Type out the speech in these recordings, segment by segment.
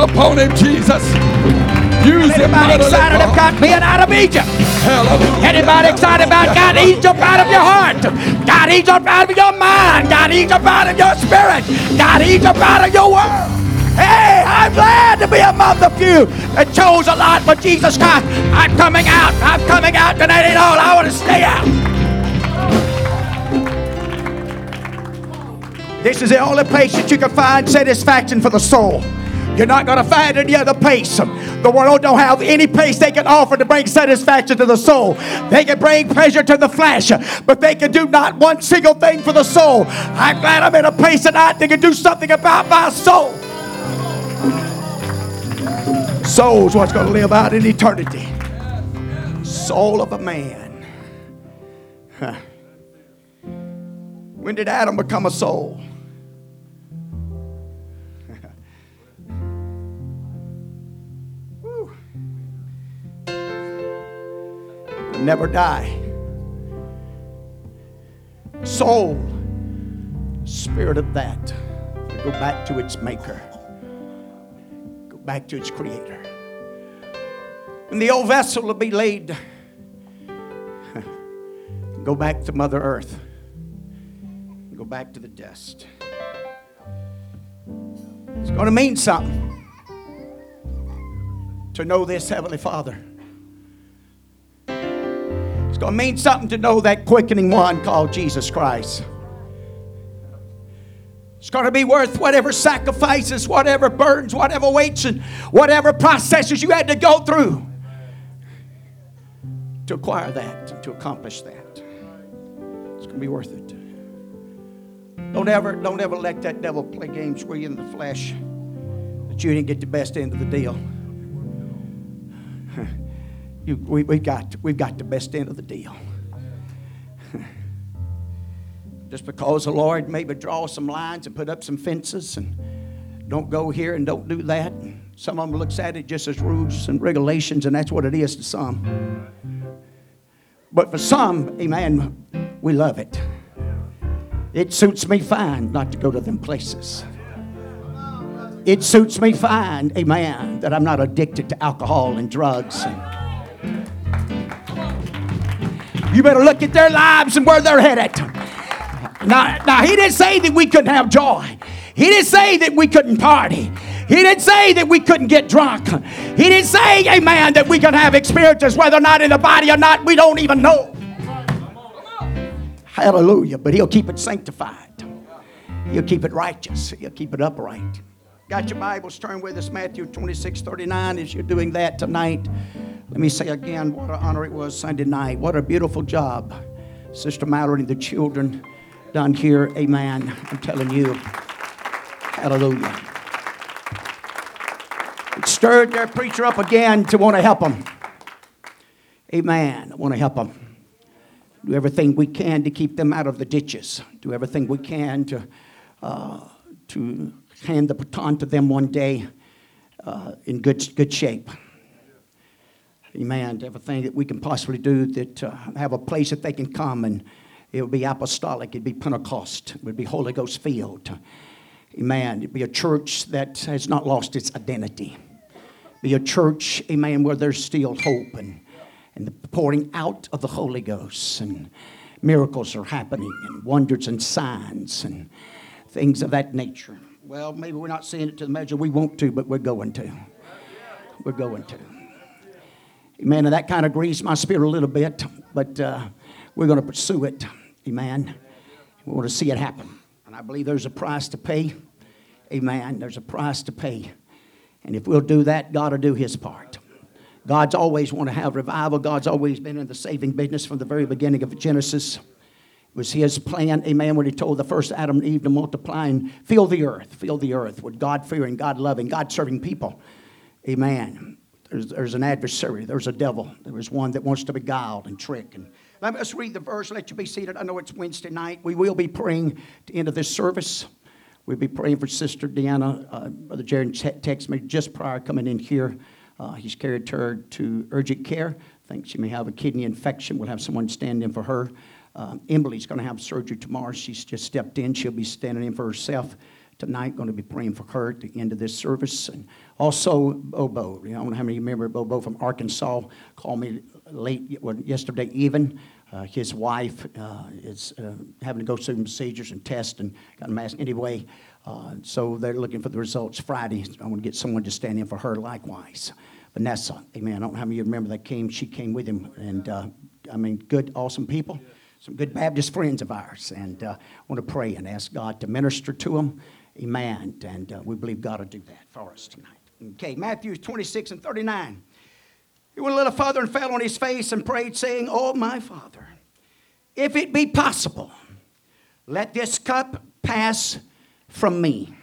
upon him, Jesus. Use him Anybody excited about being out of Egypt? Hallelujah. Anybody excited about God Egypt out of your heart? God Egypt out of your mind? God Egypt out of your spirit? God Egypt out of your world? Hey, I'm glad to be among the few that chose a lot for Jesus Christ. I'm coming out. I'm coming out, and that ain't all. I want to stay out. This is the only place that you can find satisfaction for the soul. You're not going to find any other place. The world don't have any place they can offer to bring satisfaction to the soul. They can bring pleasure to the flesh, but they can do not one single thing for the soul. I'm glad I'm in a place tonight that can do something about my soul. Soul's what's going to live out in eternity. Soul of a man. Huh. When did Adam become a soul? Never die. Soul, spirit of that, to go back to its maker, go back to its creator. And the old vessel will be laid, go back to Mother Earth go back to the dust. It's going to mean something to know this Heavenly Father. Going to mean something to know that quickening one called Jesus Christ. It's going to be worth whatever sacrifices, whatever burdens, whatever weights, and whatever processes you had to go through to acquire that, to accomplish that. It's going to be worth it. Don't ever, don't ever let that devil play games with you in the flesh that you didn't get the best end of the deal. You, we, we got, we've got the best end of the deal. Just because the Lord maybe draw some lines and put up some fences and don't go here and don't do that. Some of them looks at it just as rules and regulations, and that's what it is to some. But for some, amen, we love it. It suits me fine not to go to them places. It suits me fine, amen, that I'm not addicted to alcohol and drugs. And you better look at their lives and where they're headed. Now, now, he didn't say that we couldn't have joy. He didn't say that we couldn't party. He didn't say that we couldn't get drunk. He didn't say, amen, that we can have experiences, whether or not in the body or not, we don't even know. Hallelujah. But he'll keep it sanctified. He'll keep it righteous. He'll keep it upright. Got your Bibles? Turn with us, Matthew 26, 39. As you're doing that tonight, let me say again what an honor it was Sunday night. What a beautiful job. Sister Mallory and the children done here. Amen. I'm telling you. Hallelujah. It stirred their preacher up again to want to help them. Amen. I want to help them do everything we can to keep them out of the ditches, do everything we can to, uh, to hand the baton to them one day uh, in good, good shape. Amen. Everything that we can possibly do that uh, have a place that they can come and it would be apostolic, it'd be Pentecost, it would be Holy Ghost filled. Amen. It'd be a church that has not lost its identity. Be a church, amen, where there's still hope and and the pouring out of the Holy Ghost, and miracles are happening, and wonders and signs, and things of that nature. Well, maybe we're not seeing it to the measure we want to, but we're going to. We're going to. Amen. And that kind of grieves my spirit a little bit, but uh, we're going to pursue it. Amen. We want to see it happen. And I believe there's a price to pay. Amen. There's a price to pay. And if we'll do that, God will do his part. God's always want to have revival. God's always been in the saving business from the very beginning of Genesis. It was his plan, amen, when he told the first Adam and Eve to multiply and fill the earth, fill the earth with God fearing, God loving, God serving people. Amen. There's, there's an adversary, there's a devil, there is one that wants to beguile and trick. And let us read the verse, let you be seated. I know it's Wednesday night. We will be praying the end of this service. We'll be praying for Sister Deanna. Uh, Brother Jared texted me just prior coming in here. Uh, he's carried her to urgent care. Thinks she may have a kidney infection. We'll have someone stand in for her. Um, Emily's going to have surgery tomorrow. She's just stepped in. She'll be standing in for herself tonight. Going to be praying for her at the end of this service. And also, Bobo. I don't know how many you remember Bobo from Arkansas called me late well, yesterday even. Uh, his wife uh, is uh, having to go through procedures and tests and got a mask anyway. Uh, so they're looking for the results Friday. I want to get someone to stand in for her likewise. Vanessa, amen. I don't know how many of you remember that came. She came with him, and uh, I mean, good, awesome people. Some good Baptist friends of ours, and uh, want to pray and ask God to minister to them, amen. And we believe God will do that for us tonight. Okay, Matthew 26 and 39. He went a little further and fell on his face and prayed, saying, Oh, my Father, if it be possible, let this cup pass from me.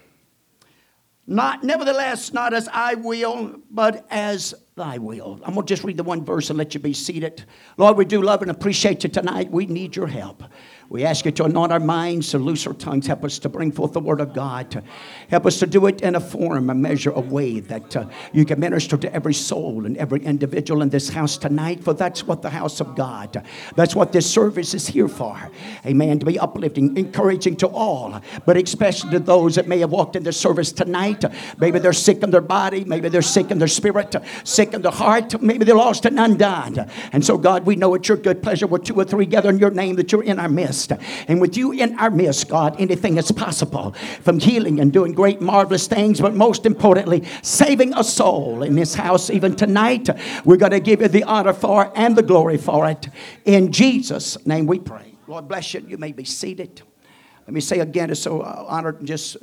Not, nevertheless, not as I will, but as thy will. I'm going to just read the one verse and let you be seated. Lord, we do love and appreciate you tonight. We need your help. We ask you to anoint our minds, to loose our tongues, help us to bring forth the word of God, to help us to do it in a form, a measure, a way that uh, you can minister to every soul and every individual in this house tonight, for that's what the house of God, that's what this service is here for. Amen. To be uplifting, encouraging to all, but especially to those that may have walked in the service tonight. Maybe they're sick in their body, maybe they're sick in their spirit, sick in their heart, maybe they're lost and undone. And so, God, we know it's your good pleasure where two or three gather in your name that you're in our midst midst. And with you in our midst, God, anything is possible from healing and doing great, marvelous things, but most importantly, saving a soul in this house even tonight. We're going to give you the honor for and the glory for it. In Jesus' name we pray. Lord bless you. You may be seated. Let me say again, it's so honored and just.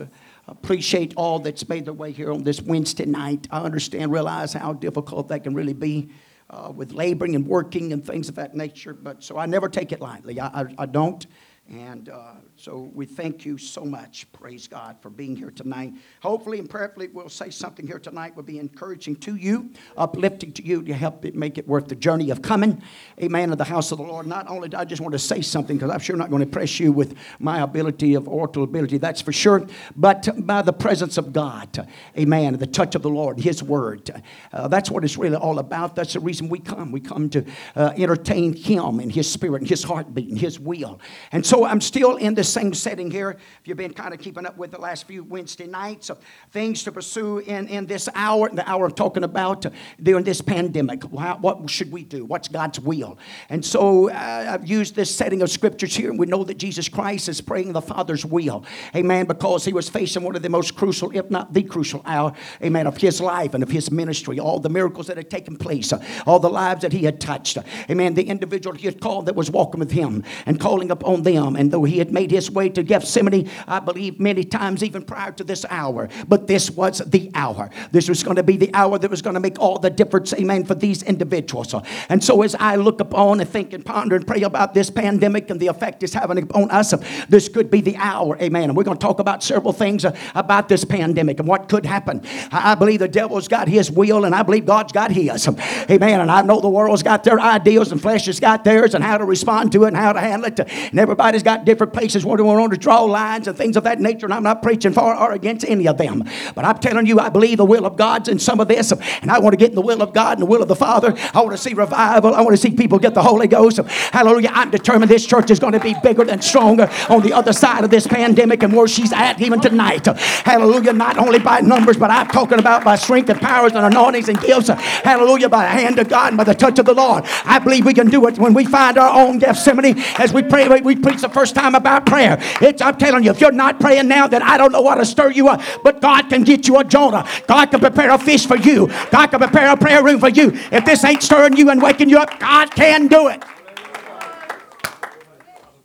Appreciate all that's made their way here on this Wednesday night. I understand, realize how difficult that can really be uh, with laboring and working and things of that nature. But so I never take it lightly. I, I, I don't. And uh, so we thank you so much, praise God, for being here tonight. Hopefully and prayerfully, we'll say something here tonight will be encouraging to you, uplifting to you to help it make it worth the journey of coming. Amen. To the house of the Lord. Not only do I just want to say something, because I'm sure not going to impress you with my ability of oral ability, that's for sure, but by the presence of God. Amen. The touch of the Lord, His word. Uh, that's what it's really all about. That's the reason we come. We come to uh, entertain Him and His spirit and His heartbeat and His will. And so I'm still in this same setting here. If you've been kind of keeping up with the last few Wednesday nights, of things to pursue in, in this hour, the hour of talking about during this pandemic. What should we do? What's God's will? And so uh, I've used this setting of scriptures here, and we know that Jesus Christ is praying the Father's will. Amen. Because he was facing one of the most crucial, if not the crucial hour, amen, of his life and of his ministry. All the miracles that had taken place, all the lives that he had touched. Amen. The individual he had called that was walking with him and calling upon them. And though he had made his way to Gethsemane, I believe, many times even prior to this hour. But this was the hour. This was going to be the hour that was going to make all the difference, amen, for these individuals. And so as I look upon and think and ponder and pray about this pandemic and the effect it's having upon us, this could be the hour, amen. And we're going to talk about several things uh, about this pandemic and what could happen. I believe the devil's got his will and I believe God's got his. Amen. And I know the world's got their ideas and flesh has got theirs and how to respond to it and how to handle it. And everybody's got different places they want to draw lines and things of that nature, and I'm not preaching for or against any of them. But I'm telling you, I believe the will of God's in some of this, and I want to get in the will of God and the will of the Father. I want to see revival. I want to see people get the Holy Ghost. Hallelujah. I'm determined this church is going to be bigger and stronger on the other side of this pandemic and where she's at even tonight. Hallelujah. Not only by numbers, but I'm talking about by strength and powers and anointings and gifts. Hallelujah. By the hand of God and by the touch of the Lord. I believe we can do it when we find our own Gethsemane as we pray. We preach the first time about prayer. It's, I'm telling you, if you're not praying now, then I don't know what to stir you up. But God can get you a Jonah. God can prepare a fish for you. God can prepare a prayer room for you. If this ain't stirring you and waking you up, God can do it.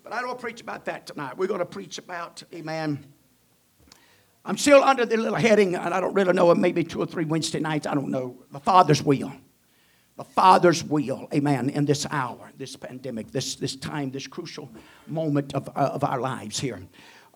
But I don't preach about that tonight. We're going to preach about, amen. I'm still under the little heading, and I don't really know, maybe two or three Wednesday nights, I don't know, the Father's will the Father's will, amen, in this hour, this pandemic, this, this time, this crucial moment of, uh, of our lives here.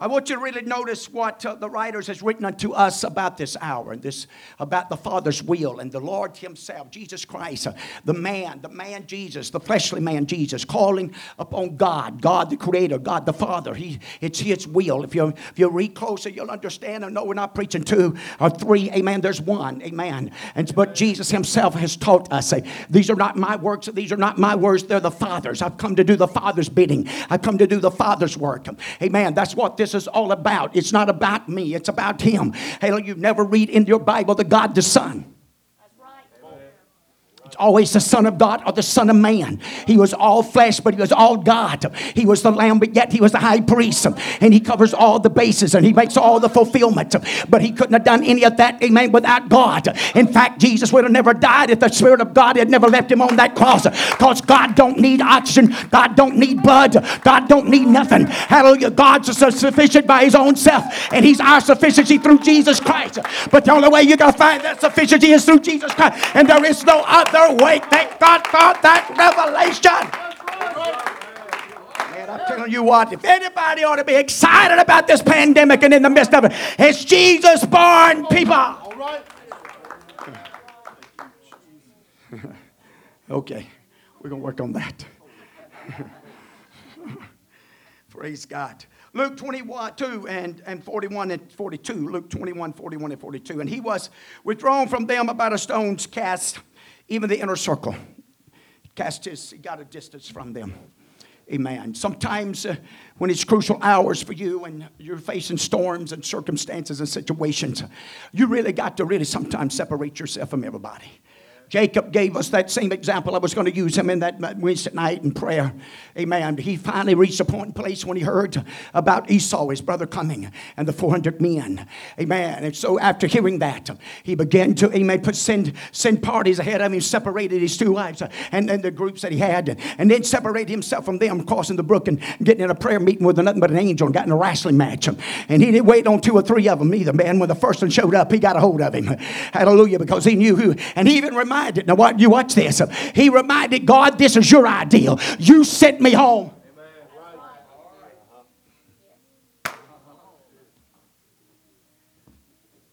I want you to really notice what uh, the writers has written unto us about this hour and this about the Father's will and the Lord Himself, Jesus Christ, uh, the man, the man Jesus, the fleshly man Jesus, calling upon God, God the Creator, God the Father. He, it's His will. If you if you read closer, you'll understand. I know we're not preaching two or three. Amen. There's one. Amen. And but Jesus Himself has taught us. Uh, these are not my works. These are not my words. They're the Father's. I've come to do the Father's bidding. I've come to do the Father's work. Amen. That's what this is all about. It's not about me, it's about Him. Hallelujah. You never read in your Bible the God the Son. Always the Son of God or the Son of Man. He was all flesh, but he was all God. He was the Lamb, but yet he was the high priest. And he covers all the bases and he makes all the fulfillment. But he couldn't have done any of that, amen, without God. In fact, Jesus would have never died if the Spirit of God had never left him on that cross. Because God don't need oxygen, God don't need blood, God don't need nothing. Hallelujah. God's sufficient by his own self, and he's our sufficiency through Jesus Christ. But the only way you're to find that sufficiency is through Jesus Christ. And there is no other way. Thank God for that revelation. Man, I'm telling you what, if anybody ought to be excited about this pandemic and in the midst of it, it's Jesus born people. Okay, we're going to work on that. Praise God. Luke 21, 2 and, and 41 and 42. Luke 21, 41 and 42. And he was withdrawn from them about a stone's cast, even the inner circle. Cast his, he got a distance from them. Amen. Sometimes uh, when it's crucial hours for you and you're facing storms and circumstances and situations, you really got to really sometimes separate yourself from everybody. Jacob gave us that same example. I was going to use him in that Wednesday night in prayer. Amen. He finally reached a point in place when he heard about Esau, his brother, coming and the 400 men. Amen. And so after hearing that, he began to, amen, put, send, send parties ahead of him, separated his two wives and, and the groups that he had, and then separated himself from them, crossing the brook and getting in a prayer meeting with nothing but an angel and got in a wrestling match. And he didn't wait on two or three of them either, man. When the first one showed up, he got a hold of him. Hallelujah, because he knew who. And he even reminded reminded, now what, you watch this. He reminded God, this is your ideal. You sent me home.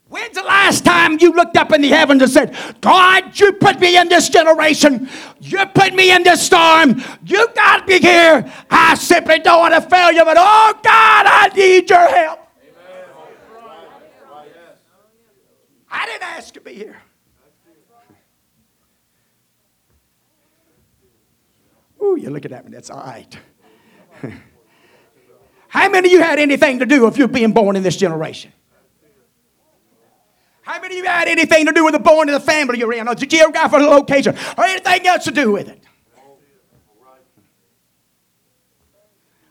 When's the last time you looked up in the heavens and said, God, you put me in this generation. You put me in this storm. You got me here. I simply don't want to fail you, but oh God, I need your help. I didn't ask to be here. Ooh, you're looking at me. That's all right. How many of you had anything to do if you're being born in this generation? How many of you had anything to do with the born in the family you're in, or the geographical location, or anything else to do with it?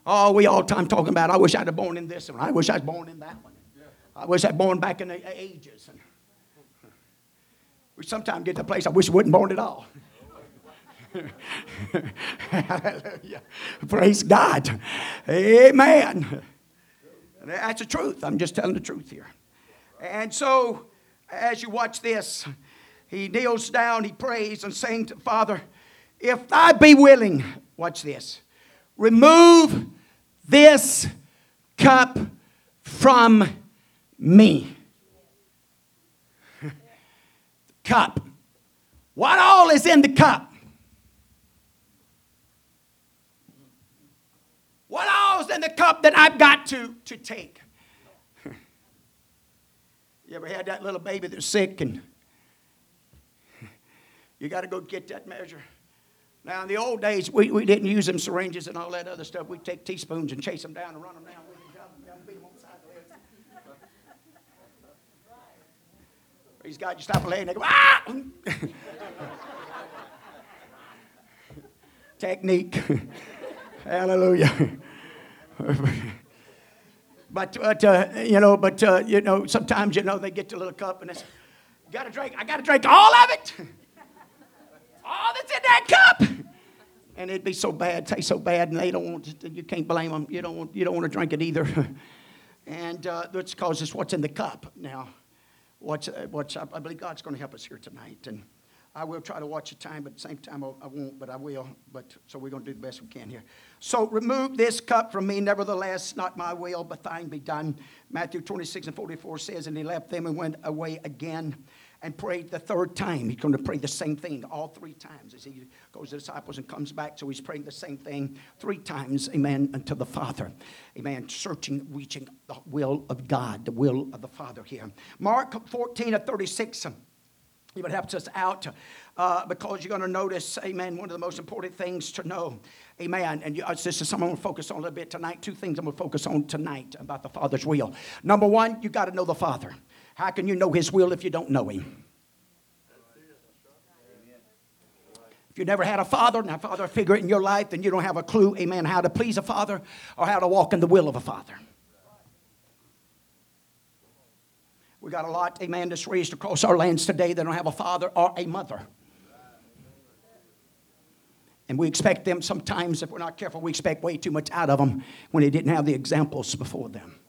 Oh, we all time talking about, I wish I'd have born in this one. I wish I was born in that one. I wish I'd born back in the ages. We sometimes get to a place I wish I wasn't born at all. Hallelujah. Praise God. Amen. That's the truth. I'm just telling the truth here. And so, as you watch this, he kneels down, he prays, and saying to Father, If I be willing, watch this, remove this cup from me. cup. What all is in the cup? What in the cup that I've got to, to take? you ever had that little baby that's sick and you got to go get that measure? Now, in the old days, we, we didn't use them syringes and all that other stuff. We'd take teaspoons and chase them down and run them down. Praise God, you stop and they go, ah! Technique. Hallelujah. but, but uh, you know, but uh, you know, sometimes you know they get to a little cup and it's, got to drink. I got to drink all of it, all that's in that cup. And it'd be so bad, taste so bad, and they don't want. To, you can't blame them. You don't want. You don't want to drink it either. and uh, that's because it's what's in the cup. Now, what's uh, what's I believe God's going to help us here tonight and. I will try to watch the time, but at the same time, I won't, but I will. But so we're going to do the best we can here. So remove this cup from me, nevertheless, not my will, but thine be done. Matthew 26 and 44 says, And he left them and went away again and prayed the third time. He's going to pray the same thing all three times as he goes to the disciples and comes back. So he's praying the same thing three times, amen, unto the Father. Amen. Searching, reaching the will of God, the will of the Father here. Mark 14 and 36 it helps us out uh, because you're going to notice, amen, one of the most important things to know Amen. And you, uh, this is something I'm going to focus on a little bit tonight. Two things I'm going to focus on tonight about the Father's will. Number one, you got to know the Father. How can you know His will if you don't know Him? If you never had a father and a father figure in your life, then you don't have a clue, amen, how to please a father or how to walk in the will of a father. We got a lot, amen, that's raised across our lands today that don't have a father or a mother. And we expect them sometimes, if we're not careful, we expect way too much out of them when they didn't have the examples before them.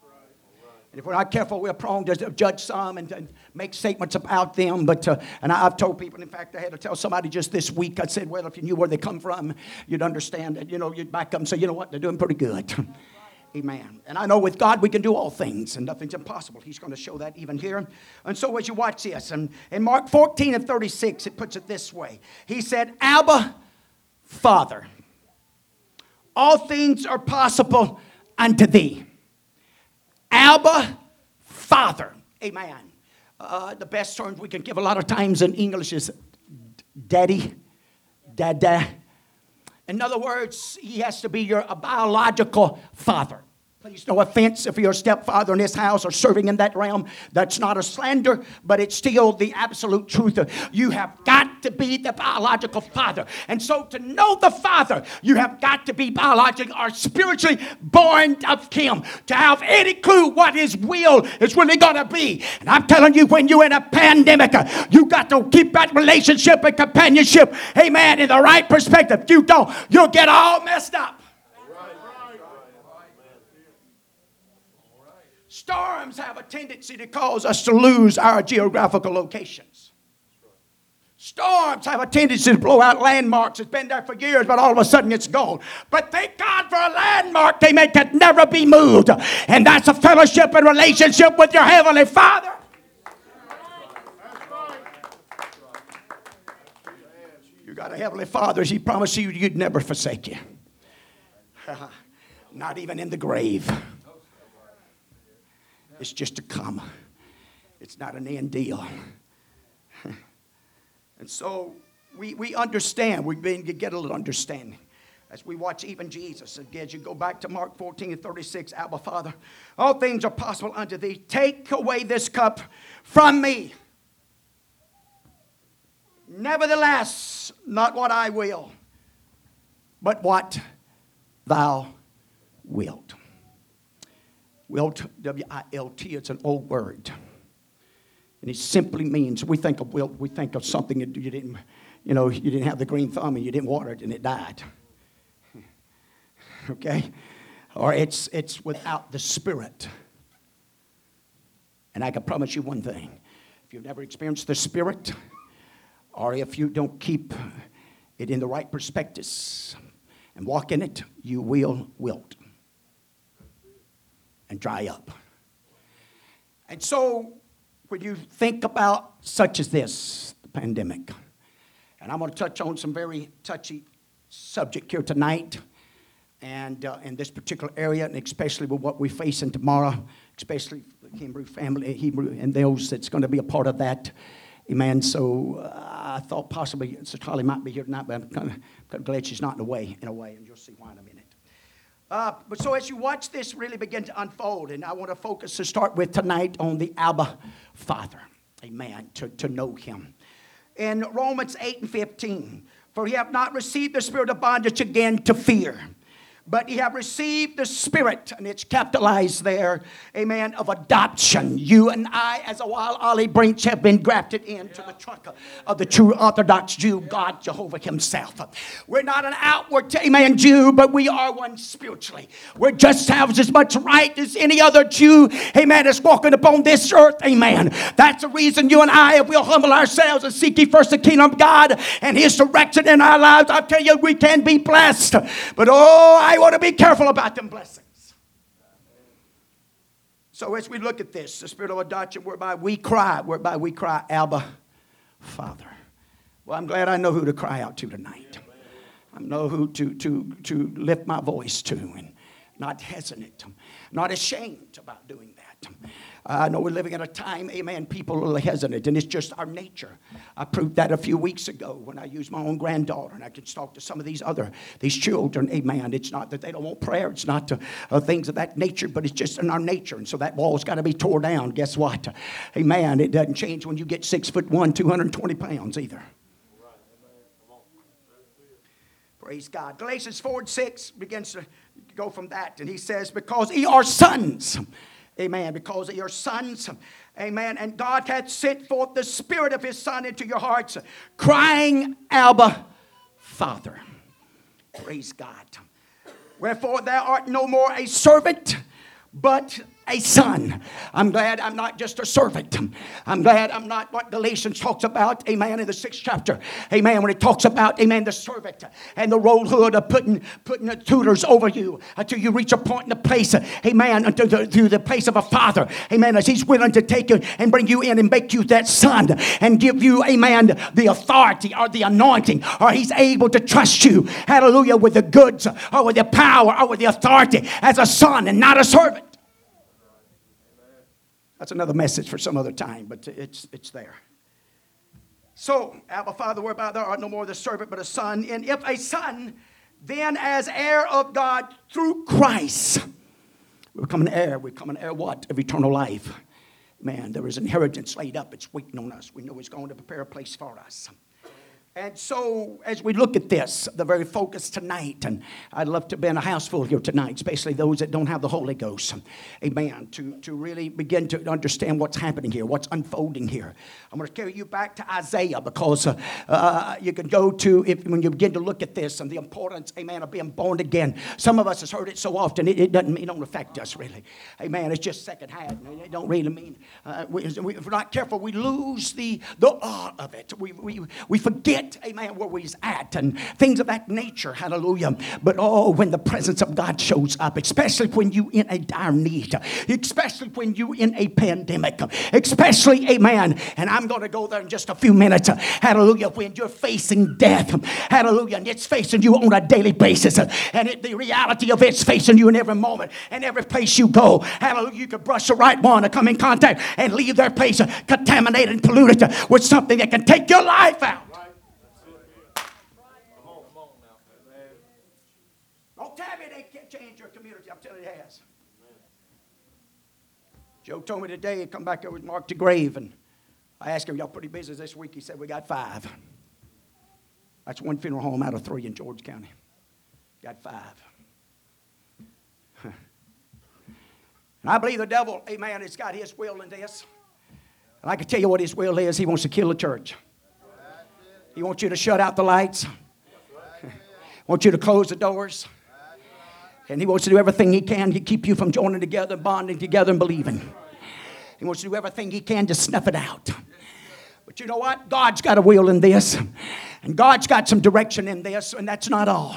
And if we're not careful, we're prone to judge some and, and make statements about them. But uh, and I've told people, in fact, I had to tell somebody just this week. I said, "Well, if you knew where they come from, you'd understand it. You know, you'd back up and say, you know what, they're doing pretty good." Amen. And I know with God we can do all things, and nothing's impossible. He's going to show that even here. And so as you watch this, and in Mark 14 and 36, it puts it this way. He said, Abba, Father, all things are possible unto thee. Abba, Father. Amen. Uh, the best term we can give a lot of times in English is daddy, dada. In other words, he has to be your biological father. Please, no offense if you're stepfather in this house or serving in that realm. That's not a slander, but it's still the absolute truth. You have got to be the biological father. And so, to know the father, you have got to be biologically or spiritually born of him to have any clue what his will is really going to be. And I'm telling you, when you're in a pandemic, you got to keep that relationship and companionship, amen, in the right perspective. If you don't, you'll get all messed up. Storms have a tendency to cause us to lose our geographical locations. Storms have a tendency to blow out landmarks. It's been there for years, but all of a sudden it's gone. But thank God for a landmark they make that never be moved. And that's a fellowship and relationship with your Heavenly Father. You got a Heavenly Father, He promised you you'd never forsake you. Not even in the grave. It's just a comma. It's not an end deal. and so we, we understand, we begin to get a little understanding. As we watch even Jesus, again, you go back to Mark 14 and 36, Abba Father, all things are possible unto thee. Take away this cup from me. Nevertheless, not what I will, but what thou wilt. Wilt, W I L T, it's an old word. And it simply means we think of wilt, we think of something that you didn't, you know, you didn't have the green thumb and you didn't water it and it died. Okay? Or it's it's without the spirit. And I can promise you one thing. If you've never experienced the spirit, or if you don't keep it in the right perspectives and walk in it, you will wilt and dry up. And so, when you think about such as this, the pandemic, and I'm going to touch on some very touchy subject here tonight, and uh, in this particular area, and especially with what we're facing tomorrow, especially the Hebrew family, Hebrew, and those that's going to be a part of that. Amen. So uh, I thought possibly Sister Charlie might be here tonight, but I'm kind of glad she's not in a way, in a way, and you'll see why in a minute. Uh, but so as you watch this really begin to unfold, and I want to focus to start with tonight on the Abba Father. Amen. To, to know him. In Romans 8 and 15, for ye have not received the spirit of bondage again to fear but ye have received the Spirit, and it's capitalized there, amen, of adoption. You and I, as a wild olive branch, have been grafted into the trunk of the true Orthodox Jew, God Jehovah Himself. We're not an outward, amen, Jew, but we are one spiritually. We're just have as much right as any other Jew, amen, that's walking upon this earth, amen. That's the reason you and I, if we'll humble ourselves and seek ye first the kingdom of God and His direction in our lives, I tell you, we can be blessed. But oh, I want to be careful about them blessings. So as we look at this, the spirit of adoption, whereby we cry, whereby we cry, Abba, Father. Well, I'm glad I know who to cry out to tonight. I know who to, to, to lift my voice to and not hesitant, not ashamed about doing that. I know we're living in a time, amen, people are hesitant, and it's just our nature. I proved that a few weeks ago when I used my own granddaughter, and I could talk to some of these other, these children, amen. It's not that they don't want prayer, it's not uh, uh, things of that nature, but it's just in our nature, and so that wall's got to be tore down. Guess what? Amen. It doesn't change when you get six foot one, 220 pounds either. Praise God. Galatians 4 and 6 begins to go from that, and he says, Because ye are sons. Amen. Because of your sons, amen. And God hath sent forth the Spirit of His Son into your hearts, crying, Abba, Father. Praise God. Wherefore thou art no more a servant, but a son. I'm glad I'm not just a servant. I'm glad I'm not what Galatians talks about, amen, in the sixth chapter. Amen, when it talks about, amen, the servant and the rollhood of putting, putting the tutors over you until you reach a point in the place, amen, until the, to the place of a father. Amen, as he's willing to take you and bring you in and make you that son and give you, amen, the authority or the anointing, or he's able to trust you, hallelujah, with the goods or with the power or with the authority as a son and not a servant. That's another message for some other time, but it's, it's there. So, Abba Father, whereby thou art no more the servant, but a son. And if a son, then as heir of God through Christ. We become an heir. We become an heir what? Of eternal life. Man, there is inheritance laid up. It's waiting on us. We know He's going to prepare a place for us. And so, as we look at this, the very focus tonight, and I'd love to be in a house full here tonight, especially those that don't have the Holy Ghost, amen, to, to really begin to understand what's happening here, what's unfolding here. I'm going to carry you back to Isaiah because uh, uh, you can go to, if, when you begin to look at this and the importance, amen, of being born again. Some of us has heard it so often, it, it doesn't it don't affect us really. Amen, it's just second hand. It don't really mean, uh, we, if we're not careful, we lose the, the awe of it. We, we, we forget amen, where we's at and things of that nature, hallelujah. But oh, when the presence of God shows up, especially when you in a dire need, especially when you in a pandemic, especially, amen, and I'm going to go there in just a few minutes, hallelujah, when you're facing death, hallelujah, and it's facing you on a daily basis, and it, the reality of it's facing you in every moment and every place you go, hallelujah, you could brush the right one to come in contact and leave their place contaminated and polluted with something that can take your life out. Joe told me today he'd come back over with Mark DeGrave, and I asked him, Y'all pretty busy this week? He said, We got five. That's one funeral home out of three in George County. Got five. and I believe the devil, amen, has got his will in this. And I can tell you what his will is. He wants to kill the church. He wants you to shut out the lights. wants you to close the doors. And he wants to do everything he can to keep you from joining together, bonding together, and believing. He wants to do everything he can to snuff it out. But you know what? God's got a will in this. And God's got some direction in this, and that's not all.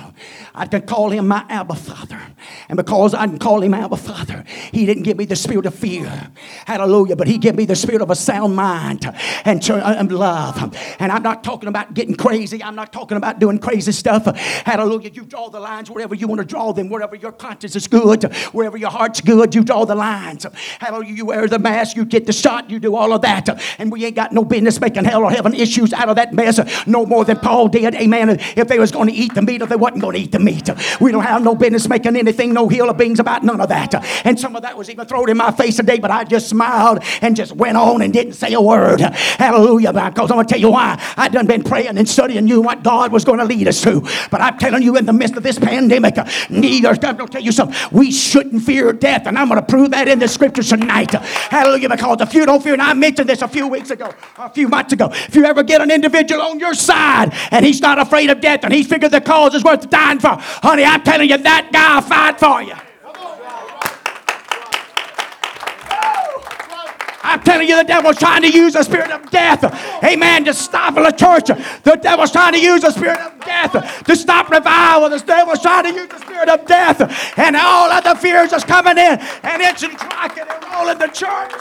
I can call him my Abba Father. And because I can call him Abba Father, he didn't give me the spirit of fear. Hallelujah. But he gave me the spirit of a sound mind and, uh, and love. And I'm not talking about getting crazy. I'm not talking about doing crazy stuff. Hallelujah. You draw the lines wherever you want to draw them, wherever your conscience is good, wherever your heart's good, you draw the lines. Hallelujah. You wear the mask, you get the shot, you do all of that. And we ain't got no business making hell or heaven issues out of that mess no more than Paul did. Amen. If they was going to eat the meat or they wasn't going to eat the meat. We don't have no business making anything, no hill of beans about none of that. And some of that was even thrown in my face today, but I just smiled and just went on and didn't say a word. Hallelujah. Because I'm going to tell you why. I done been praying and studying you what God was going to lead us to. But I'm telling you in the midst of this pandemic, neither, I'm going to tell you something. We shouldn't fear death. And I'm going to prove that in the scriptures tonight. Hallelujah. Because if you don't fear, and I mentioned this a few weeks ago, a few months ago, if you ever get an individual on your side, and he's not afraid of death and he's figured the cause is worth dying for. Honey, I'm telling you, that guy fight for you. I'm telling you, the devil's trying to use the spirit of death, amen, to stop the church. The devil's trying to use the spirit of death to stop revival. The devil's trying to use the spirit of death, and all other fears is coming in, and it's rocking and rolling the church.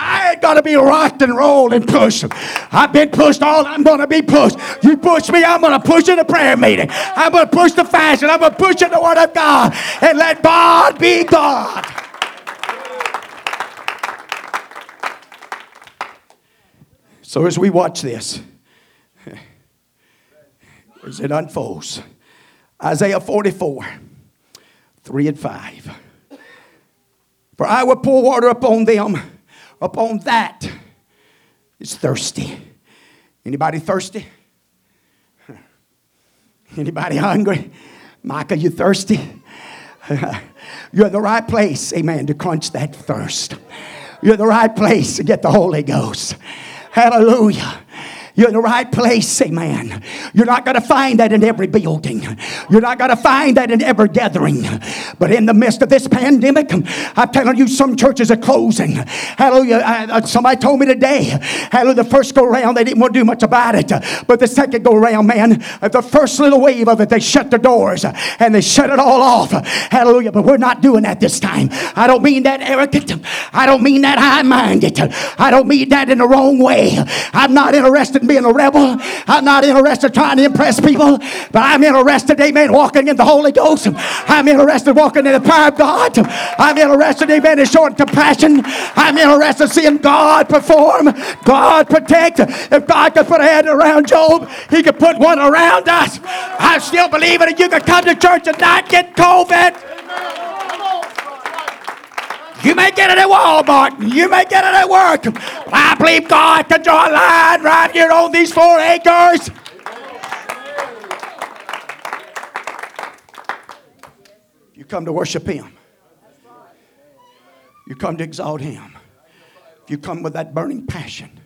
I ain't to be rocked and rolled and pushed. I've been pushed all I'm to be pushed. You push me, I'm to push in the prayer meeting. I'm to push the fashion. I'm to push in the Word of God and let God be God. So as we watch this, as it unfolds, Isaiah 44, 3 and 5. For I will pour water upon them, upon that is thirsty. Anybody thirsty? Anybody hungry? Micah, you thirsty? You're in the right place, amen, to quench that thirst. You're in the right place to get the Holy Ghost. Hallelujah. You're in the right place, amen. You're not going to find that in every building. You're not going to find that in every gathering. But in the midst of this pandemic, I'm telling you, some churches are closing. Hallelujah. Uh, somebody told me today, hallelujah, the first go round, they didn't want to do much about it. But the second go round, man, the first little wave of it, they shut the doors and they shut it all off. Hallelujah. But we're not doing that this time. I don't mean that arrogant. I don't mean that high minded. I don't mean that in the wrong way. I'm not interested being a rebel. I'm not interested trying to impress people, but I'm interested, amen, walking in the Holy Ghost. I'm interested walking in the power of God. I'm interested, amen, in showing compassion. I'm interested seeing God perform, God protect. If God could put a hand around Job, he could put one around us. I still believe that you could come to church and not get COVID. You may get it at Walmart. You may get it at work. But I believe God can draw a line right here on these four acres. You come to worship Him. You come to exalt Him. If You come with that burning passion.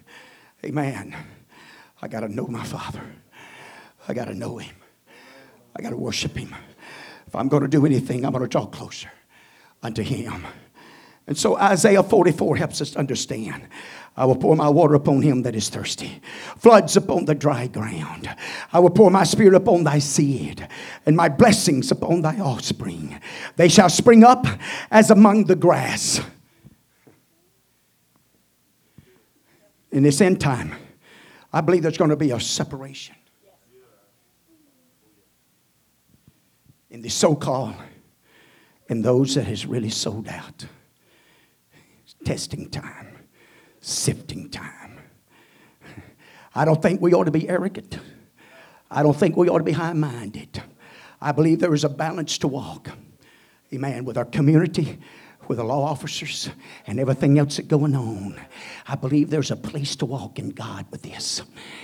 Amen. I got to know my Father. I got to know Him. I got to worship Him. If I'm going to do anything, I'm going to draw closer unto Him. And so Isaiah 44 helps us understand. I will pour my water upon him that is thirsty, floods upon the dry ground. I will pour my spirit upon thy seed, and my blessings upon thy offspring. They shall spring up as among the grass. In this end time, I believe there's going to be a separation in the so called and those that has really sold out testing time, sifting time. I don't think we ought to be arrogant. I don't think we ought to be high minded. I believe there is a balance to walk, amen, with our community, with the law officers, and everything else that's going on. I believe there's a place to walk in God with this,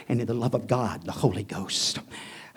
and in the love of God, the Holy Ghost.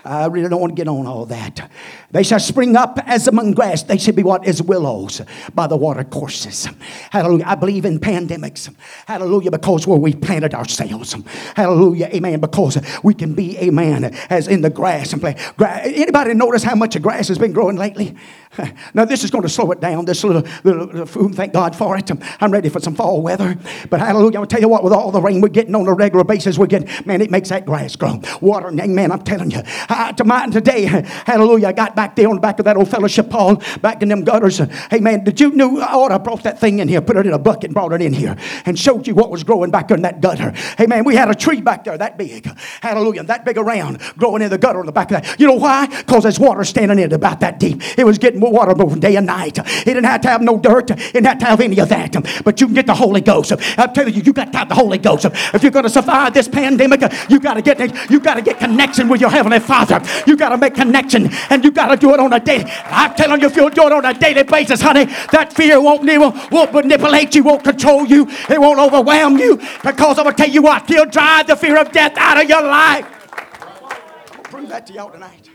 I really don't want to get on all that. They shall spring up as among grass. They should be what? As willows by the water courses. Hallelujah. I believe in pandemics. Hallelujah. Because where we planted ourselves. Hallelujah. Amen. Because we can be, amen, as in the grass and play. Anybody notice how much grass has been growing lately? Now, this is going to slow it down. This little, little, little food, thank God for it. I'm ready for some fall weather. But hallelujah. To tell you what, with all the rain we're getting on a regular basis, we're getting, man, it makes that grass grow. Water, amen. I'm telling you. I, to mine today, hallelujah, I got back there on the back of that old fellowship hall, back in them gutters. Hey man, did you know I ought to brought that thing in here, put it in a bucket and brought it in here and showed you what was growing back in that gutter. Hey man, we had a tree back there that big. Hallelujah, that big around, growing in the gutter on the back of that. You know why? Because there's water standing in it about that deep. It was getting water day and night. It didn't have to have no dirt, it didn't have to have any of that. But you can get the Holy Ghost. I'm telling you, you got to have the Holy Ghost. If you're going to survive this pandemic, you got to get you got to get connection with your heavenly Father. You got to make connection and you got to do it on a daily. I'm telling you, if you do it on a daily basis, honey, that fear won't, won't manipulate you, won't control you, it won't overwhelm you. Because I'm to tell you what, he'll drive the fear of death out of your life. I'll bring that to y'all tonight.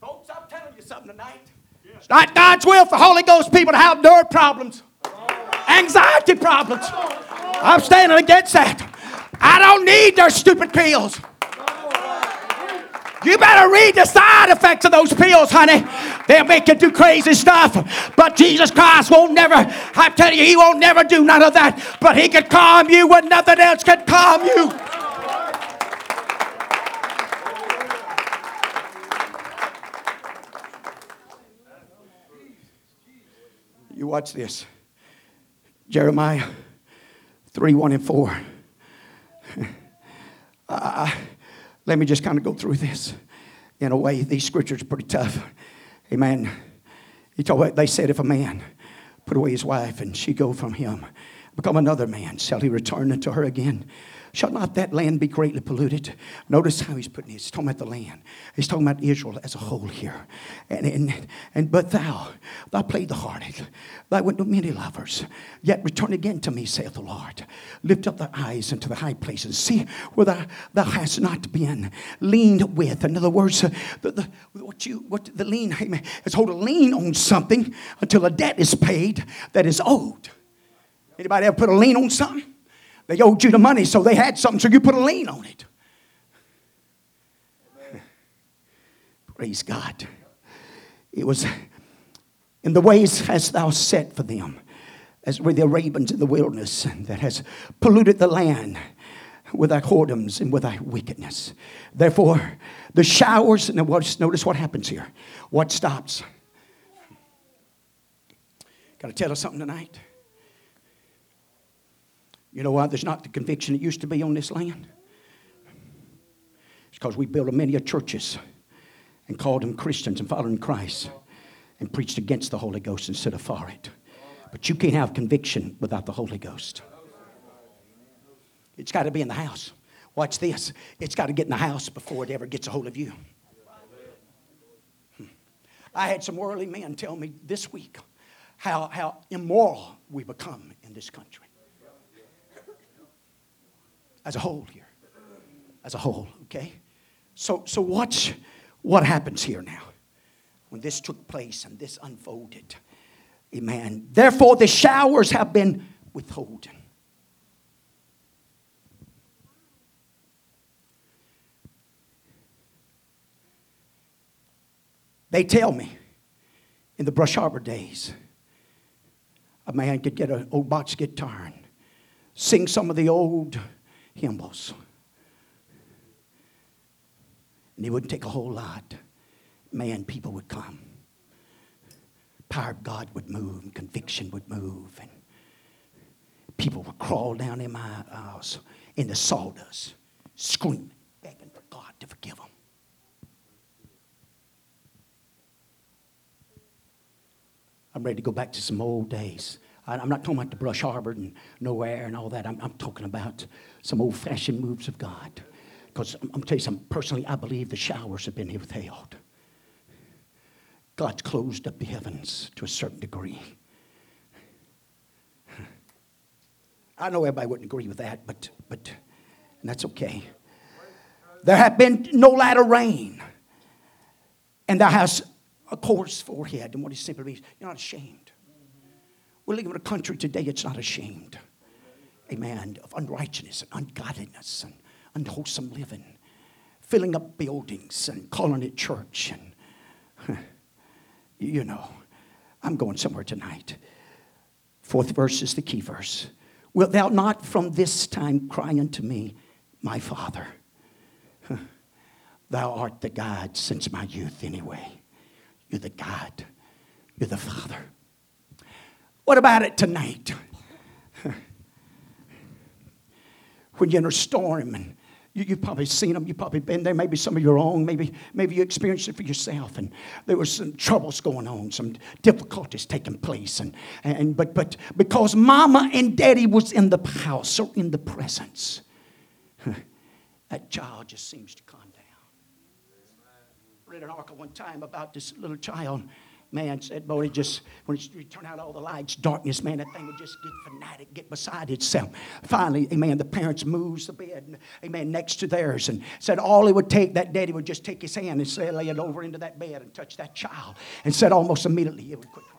Folks, I'm telling you something tonight. It's not God's will for Holy Ghost people to have nerve problems, anxiety problems. I'm standing against that. I don't need their stupid pills. You better read the side effects of those pills, honey. They'll make you do crazy stuff. But Jesus Christ won't never, I tell you, He won't never do none of that. But He can calm you when nothing else can calm you. Watch this. Jeremiah 3 1 and 4. Uh, let me just kind of go through this. In a way, these scriptures are pretty tough. Amen. He told, they said, if a man put away his wife and she go from him, become another man, shall he return unto her again? Shall not that land be greatly polluted? Notice how he's putting it. He's talking about the land. He's talking about Israel as a whole here. And, and, and but thou, thou played the hearted. Thou went to many lovers. Yet return again to me, saith the Lord. Lift up thy eyes into the high places. See where thou, thou hast not been leaned with. In other words, uh, the, the, what you what the lien amen, is hold a lien on something until a debt is paid that is owed. Anybody ever put a lien on something? They owed you the money, so they had something, so you put a lien on it. Praise God. It was in the ways hast thou set for them, as were the Arabians in the wilderness, that has polluted the land with thy whoredoms and with thy wickedness. Therefore, the showers, and notice what happens here. What stops? Got to tell us something tonight. You know why there's not the conviction it used to be on this land? It's because we built many churches and called them Christians and following Christ and preached against the Holy Ghost instead of for it. But you can't have conviction without the Holy Ghost. It's got to be in the house. Watch this. It's got to get in the house before it ever gets a hold of you. Hmm. I had some worldly men tell me this week how, how immoral we become in this country as a whole here. As a whole, okay? So, so watch what happens here now when this took place and this unfolded. Amen. Therefore, the showers have been withholden. They tell me in the Brush Arbor days, a man could get an old box guitar and sing some of the old hymns. And it wouldn't take a whole lot. Man, people would come. Power of God would move, and conviction would move, and people would crawl down in my aisles in the sawdust, screaming, begging for God to forgive them. I'm ready to go back to some old days. I'm not talking about the Brush Arbor and nowhere and all that. I'm, I'm talking about some old fashioned moves of God. Because I'm, going to tell you something. Personally, I believe the showers have been withheld. God's closed up the heavens to a certain degree. I know everybody wouldn't agree with that, but, but that's okay. There have been no latter rain, and thou hast a coarse forehead. And what he simply means, you're not ashamed. We live in a country today that's not ashamed, amen, of unrighteousness and ungodliness and unwholesome living, filling up buildings and calling it church. And, you know, I'm going somewhere tonight. Fourth verse is the key verse. Wilt thou not from this time cry unto me, my Father? Thou art the God since my youth, anyway. You're the God. You're the Father. What about it tonight? When you're in a storm and you, have probably seen them, you've probably been there, maybe some of your own, maybe, maybe you experienced it for yourself, and there was some troubles going on, some difficulties taking place, and, and but, but because mama and daddy was in the house or in the presence, that child just seems to calm down. I read an article one time about this little child man said, boy, just, when you turn out all the lights, darkness, man, that thing would just get fanatic, get beside itself. Finally, amen, the parents moves the bed, amen, next to theirs and said all it would take, that daddy would just take his hand and say, lay it over into that bed and touch that child. And said almost immediately it would quit crying.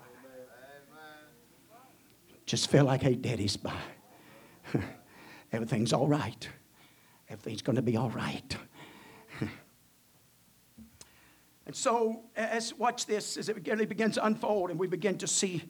Just feel like, hey, daddy's by. Everything's all right. Everything's going to be all right. And so, as watch this, as it really begins to unfold and we begin to see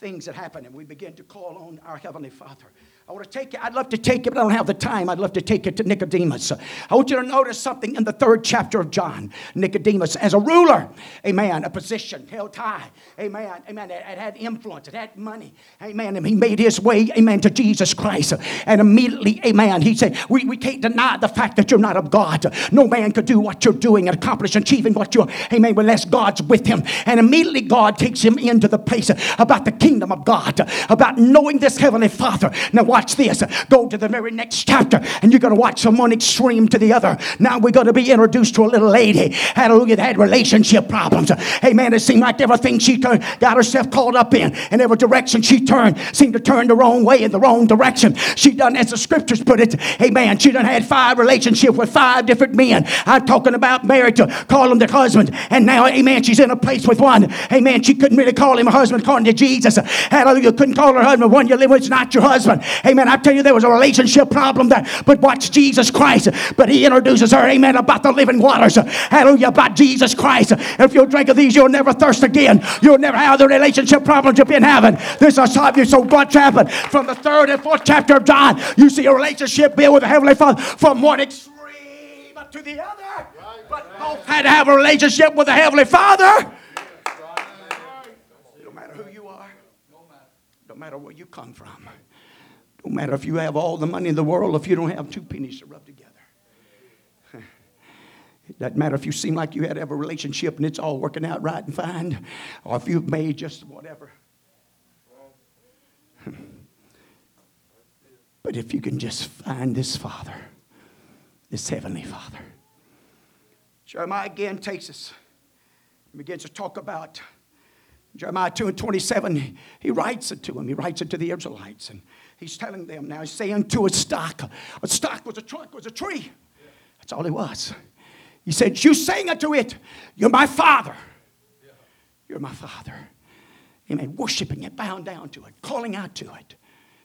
things that happen and we begin to call on our Heavenly Father. I want to take it. I'd love to take it, but I don't have the time. I'd love to take it to Nicodemus. I want you to notice something in the third chapter of John. Nicodemus, as a ruler, amen, a position held high, amen, amen. It, it had influence, it had money, amen. And he made his way, amen, to Jesus Christ. And immediately, amen, he said, we, we can't deny the fact that you're not of God. No man could do what you're doing and accomplish achieving what you're, amen, unless God's with him. And immediately God takes him into the place about the kingdom of God, about knowing this heavenly Father. Now, watch this. Go to the very next chapter, and you're going to watch from one extreme to the other. Now we're going to be introduced to a little lady. Hallelujah. That had relationship problems. Hey, man, it seemed like everything she turned, got herself caught up in, and every direction she turned seemed to turn the wrong way in the wrong direction. She done, as the scriptures put it, hey, man, she done had five relationships with five different men. I'm talking about married to call them their husband, and now, amen, she's in a place with one. Amen, she couldn't really call him a husband according to Jesus. Hallelujah, couldn't call her husband one you live with, it's not your husband. Amen, I tell you, there was a relationship problem there. But watch Jesus Christ. But he introduces her, amen, about the living waters. Hallelujah, about Jesus Christ. If you'll drink of these, you'll never thirst again. You'll never have the relationship problems you've been having. This is something you so what happened. From the third and fourth chapter of John, you see a relationship built with the Heavenly Father from one extreme to the other. But both had to have a relationship with the Heavenly Father. No matter who you are, no matter where you come from. No matter if you have all the money in the world, if you don't have two pennies to rub together. It doesn't matter if you seem like you had a relationship and it's all working out right and fine, or if you've made just whatever. But if you can just find this Father, this Heavenly Father. Jeremiah again takes us and begins to talk about Jeremiah 2 and 27. He writes it to him, he writes it to the Israelites. And He's telling them now, he's saying to a stock, a stock was a trunk, was a tree. That's all it was. He said, You saying unto it, You're my father. You're my father. Amen. Worshiping it, bowing down to it, calling out to it,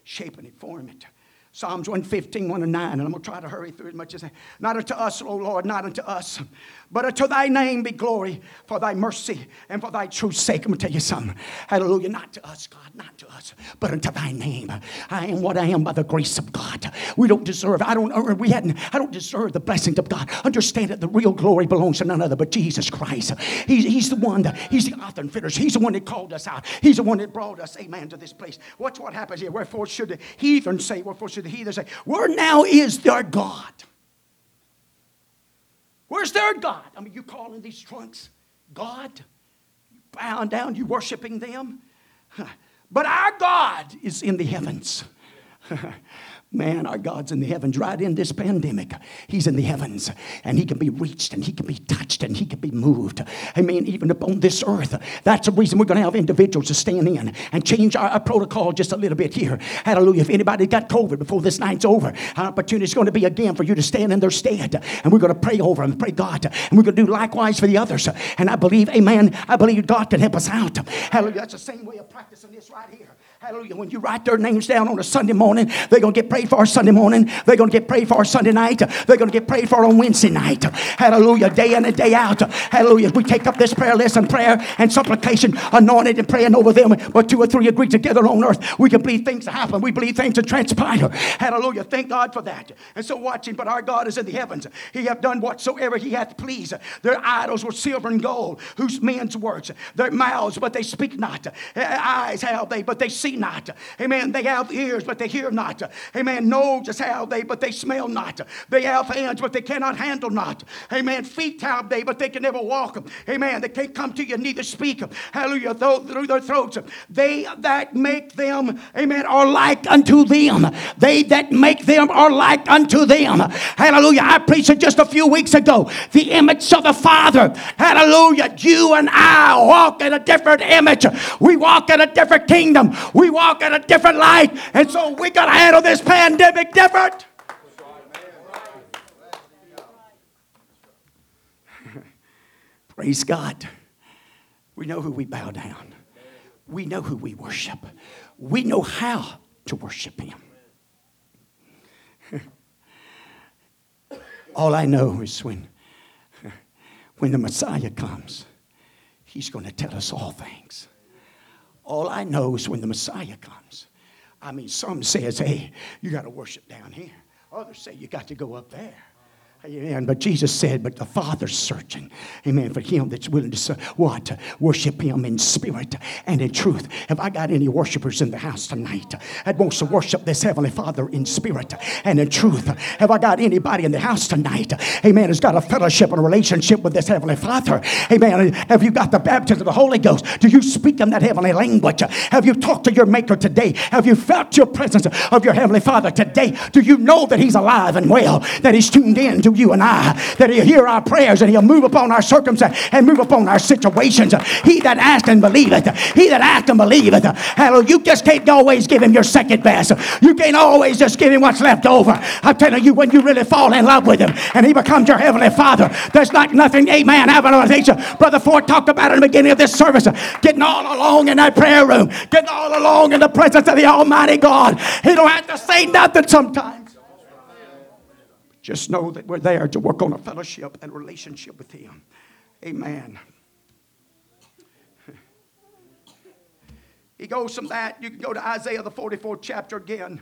shaping it, forming it. Psalms 115, 1 and 9, and I'm going to try to hurry through as much as I Not unto us, O Lord, not unto us, but unto thy name be glory for thy mercy and for thy truth's sake. I'm going to tell you something. Hallelujah. Not to us, God, not to us, but unto thy name. I am what I am by the grace of God. We don't deserve, I don't earn, we hadn't, I don't deserve the blessings of God. Understand that the real glory belongs to none other but Jesus Christ. He's, he's the one that, he's the author and finisher. He's the one that called us out. He's the one that brought us, amen, to this place. Watch what happens here. Wherefore should the heathen say, wherefore should the heathen say, Where now is their God? Where's their God? I mean, you calling these trunks God? You bowing down, you worshiping them? But our God is in the heavens. Man, our God's in the heavens right in this pandemic. He's in the heavens and He can be reached and He can be touched and He can be moved. I mean, even upon this earth. That's the reason we're going to have individuals to stand in and change our, our, protocol just a little bit here. Hallelujah. If anybody got COVID before this night's over, an opportunity is going to be again for you to stand in their stead. And we're going to pray over them, pray God. And we're going to do likewise for the others. And I believe, amen, I believe God can help us out. Hallelujah. That's the same way of practicing this right here. Hallelujah. When you write their names down on a Sunday morning, they're going to get prayed for Sunday morning. They're going to get prayed for Sunday night. They're going to get prayed for on Wednesday night. Hallelujah. Day in and day out. Hallelujah. We take up this prayer list and prayer and supplication, anointed and praying over them. But two or three agree together on earth. We can believe things to happen. We believe things to transpire. Hallelujah. Thank God for that. And so watching, but our God is in the heavens. He hath done whatsoever he hath pleased. Their idols were silver and gold, whose men's works. Their mouths, but they speak not. Eyes have they, but they see see not. Amen. They have ears, but they hear not. Amen. Noses have they, but they smell not. They have hands, but they cannot handle not. Amen. Feet have they, but they can never walk. Amen. They can't come to you, neither speak. Hallelujah. Through their throats. They that make them, amen, are like unto them. They that make them are like unto them. Hallelujah. I preached it just a few weeks ago. The image of the Father. Hallelujah. You and I walk in a different image. We walk in a different kingdom. We walk in a different light. And so we got to handle this pandemic different. Praise God. We know who we bow down. We know who we worship. We know how to worship Him. All I know is when, when the Messiah comes, He's going to tell us all things. All I know is when the Messiah comes, I mean, some says, hey, you got to worship down here. Others say you got to go up there. Amen. But Jesus said, but the Father's searching. Amen. For him that's willing to what? Worship him in spirit and in truth. Have I got any worshipers in the house tonight that wants to worship this Heavenly Father in spirit and in truth? Have I got anybody in the house tonight? Amen. Has got a fellowship and a relationship with this Heavenly Father. Amen. Have you got the baptism of the Holy Ghost? Do you speak in that heavenly language? Have you talked to your Maker today? Have you felt your presence of your Heavenly Father today? Do you know that He's alive and well? That He's tuned in to to you and I that He'll hear our prayers and He'll move upon our circumstances and move upon our situations. He that asked and believeth, he that asked and believeth. Hallelujah. You just can't always give Him your second best. You can't always just give Him what's left over. I'm telling you, when you really fall in love with Him and He becomes your Heavenly Father, there's like nothing, amen, Brother Ford talked about in the beginning of this service, getting all along in that prayer room, getting all along in the presence of the Almighty God. He don't have to say nothing sometimes. Just know that we're there to work on a fellowship and relationship with Him. Amen. He goes from that. You can go to Isaiah, the 44th chapter again.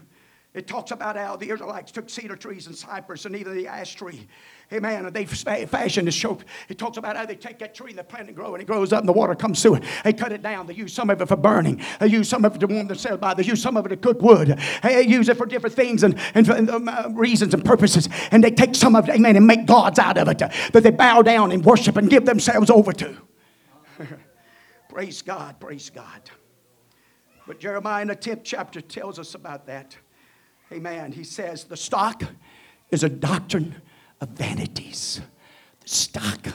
It talks about how the Israelites took cedar trees and cypress and even the ash tree Amen. And they fashioned this show. It talks about how they take that tree and they plant and grow, and it grows up, and the water comes through it. They cut it down. They use some of it for burning. They use some of it to warm themselves by. They use some of it to cook wood. They use it for different things and, and, and um, uh, reasons and purposes. And they take some of it, amen, and make gods out of it that they bow down and worship and give themselves over to. praise God, praise God. But Jeremiah in the 10th chapter tells us about that. Amen. He says, The stock is a doctrine of vanities. The stock,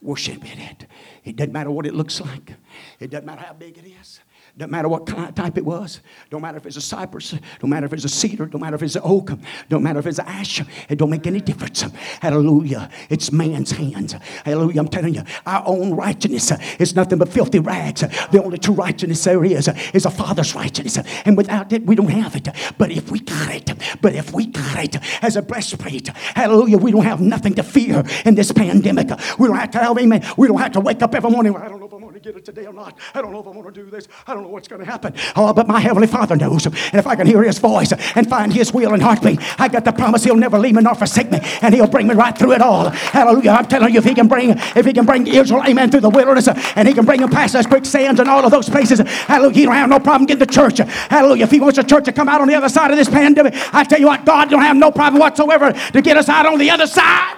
worship in it. It doesn't matter what it looks like, it doesn't matter how big it is. Don't matter what type it was. Don't matter if it's a cypress. Don't matter if it's a cedar. Don't matter if it's an oak. Don't matter if it's an ash. It don't make any difference. Hallelujah. It's man's hands. Hallelujah. I'm telling you, our own righteousness is nothing but filthy rags. The only true righteousness there is is a Father's righteousness. And without it, we don't have it. But if we got it, but if we got it as a breastplate, hallelujah, we don't have nothing to fear in this pandemic. We don't have to have, amen. We don't have to wake up every morning. I don't know to get it today or not. I don't know if I'm going to do this. I don't know what's going to happen. Oh, but my Heavenly Father knows. And if I can hear His voice and find His will and heartbeat, I got the promise He'll never leave me nor forsake me. And He'll bring me right through it all. Hallelujah. I'm telling you, if He can bring, if He can bring Israel, amen, through the wilderness, and He can bring them past those quicksands and all of those places, hallelujah, He don't have no problem getting the church. Hallelujah. If He wants the church to come out on the other side of this pandemic, I tell you what, God don't have no problem whatsoever to get us out on the other side.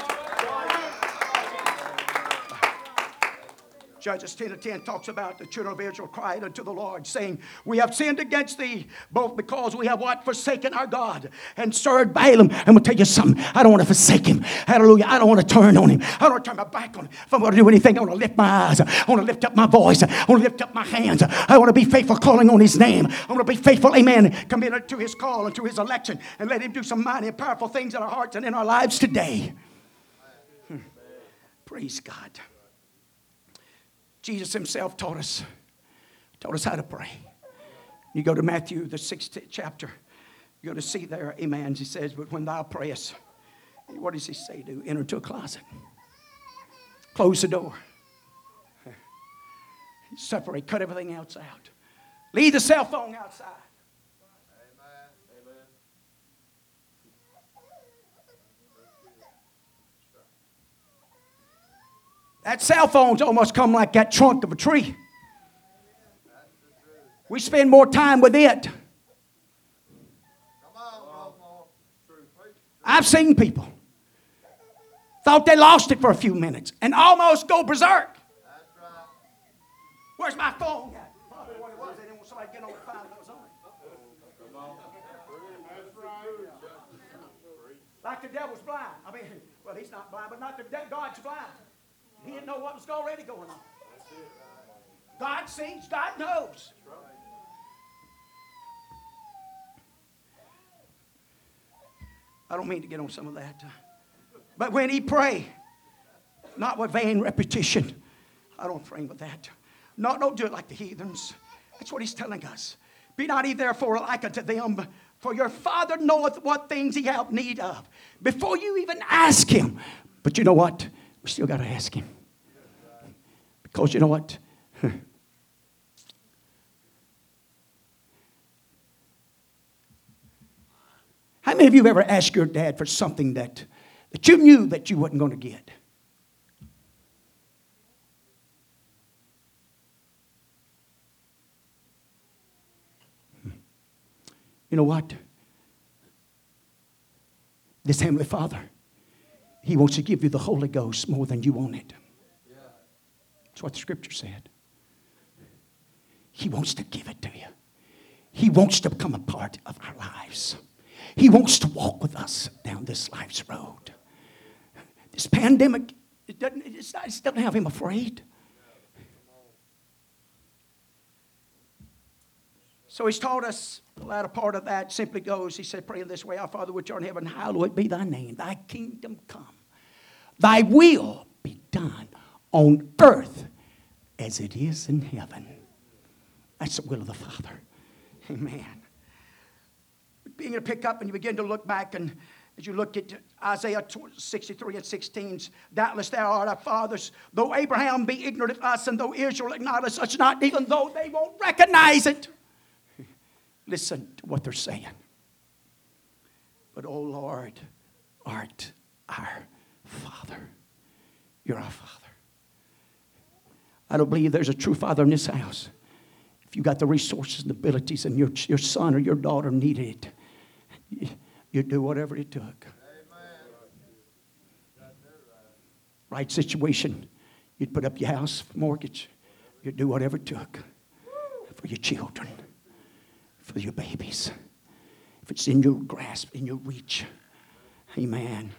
Judges 10 and 10 talks about the children of Israel cried unto the Lord, saying, We have sinned against thee, both because we have what? Forsaken our God and served Baalim. I'm going to tell you something. I don't want to forsake him. Hallelujah. I don't want to turn on him. I don't want to turn my back on him. If I'm going to do anything, I want to lift my eyes. I want to lift up my voice. I want to lift up my hands. I want to be faithful calling on his name. I want to be faithful, amen, committed to his call and to his election and let him do some mighty and powerful things in our hearts and in our lives today. Hmm. Praise God. Jesus himself taught us, taught us how to pray. You go to Matthew, the sixth chapter, you're going to see there, amen. He says, But when thou prayest, what does he say? Do enter into a closet, close the door, separate, cut everything else out, leave the cell phone outside. That cell phone's almost come like that trunk of a tree. We spend more time with it. I've seen people thought they lost it for a few minutes and almost go berserk. Where's my phone? Like the devil's blind. I mean, well, he's not blind, but not the de- God's blind. He didn't know what was already going on. God sees, God knows. I don't mean to get on some of that. Uh, but when he pray, not with vain repetition. I don't pray with that. No, don't do it like the heathens. That's what he's telling us. Be not ye therefore like unto them, for your Father knoweth what things ye have need of. Before you even ask him. But you know what? We still got to ask Him. Because you know what? How many of you have ever asked your dad for something that, that you knew that you wasn't going to get? Hmm. You know what? This Heavenly Father, He wants to give you the Holy Ghost more than you want it. That's what the scripture said. He wants to give it to you. He wants to become a part of our lives. He wants to walk with us down this life's road. This pandemic, it doesn't, it doesn't have him afraid. So he's taught us the latter part of that simply goes, he said, pray in this way, Our Father which art in heaven, hallowed be thy name, thy kingdom come. Thy will be done on earth as it is in heaven. That's the will of the Father. Amen. Being to pick up and you begin to look back and as you look at Isaiah 63 and 16, doubtless thou art our fathers, though Abraham be ignorant of us and though Israel acknowledge us not, even though they won't recognize it. Listen to what they're saying. But, oh Lord, art our Father. You're our Father. I don't believe there's a true Father in this house. If you got the resources and abilities and your, your son or your daughter needed it, you, you'd do whatever it took. Right situation, you'd put up your house mortgage. You'd do whatever it took for your children for your babies. If it's in your grasp, in your reach. Amen.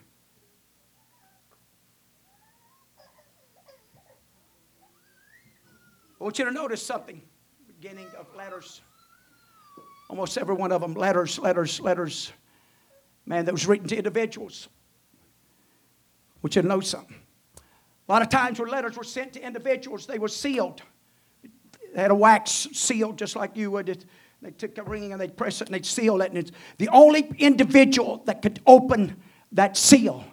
I want you to notice something. Beginning of letters. Almost every one of them, letters, letters, letters. Man, that was written to individuals. I want you to know something. A lot of times when letters were sent to individuals, they were sealed. They had a wax seal just like you would. They took a ring and they'd press it and they'd seal it. And it's the only individual that could open that seal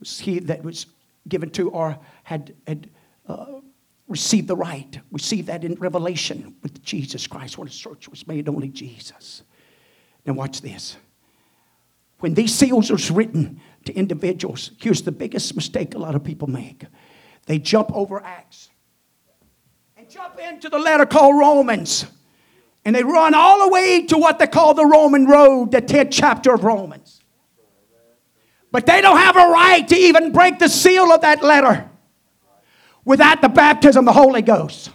was he that was given to or had, had uh, received the right. See that in Revelation with Jesus Christ when a search was made, only Jesus. Now, watch this. When these seals are written to individuals, here's the biggest mistake a lot of people make they jump over Acts and jump into the letter called Romans. And they run all the way to what they call the Roman road, the 10th chapter of Romans. But they don't have a right to even break the seal of that letter without the baptism of the Holy Ghost.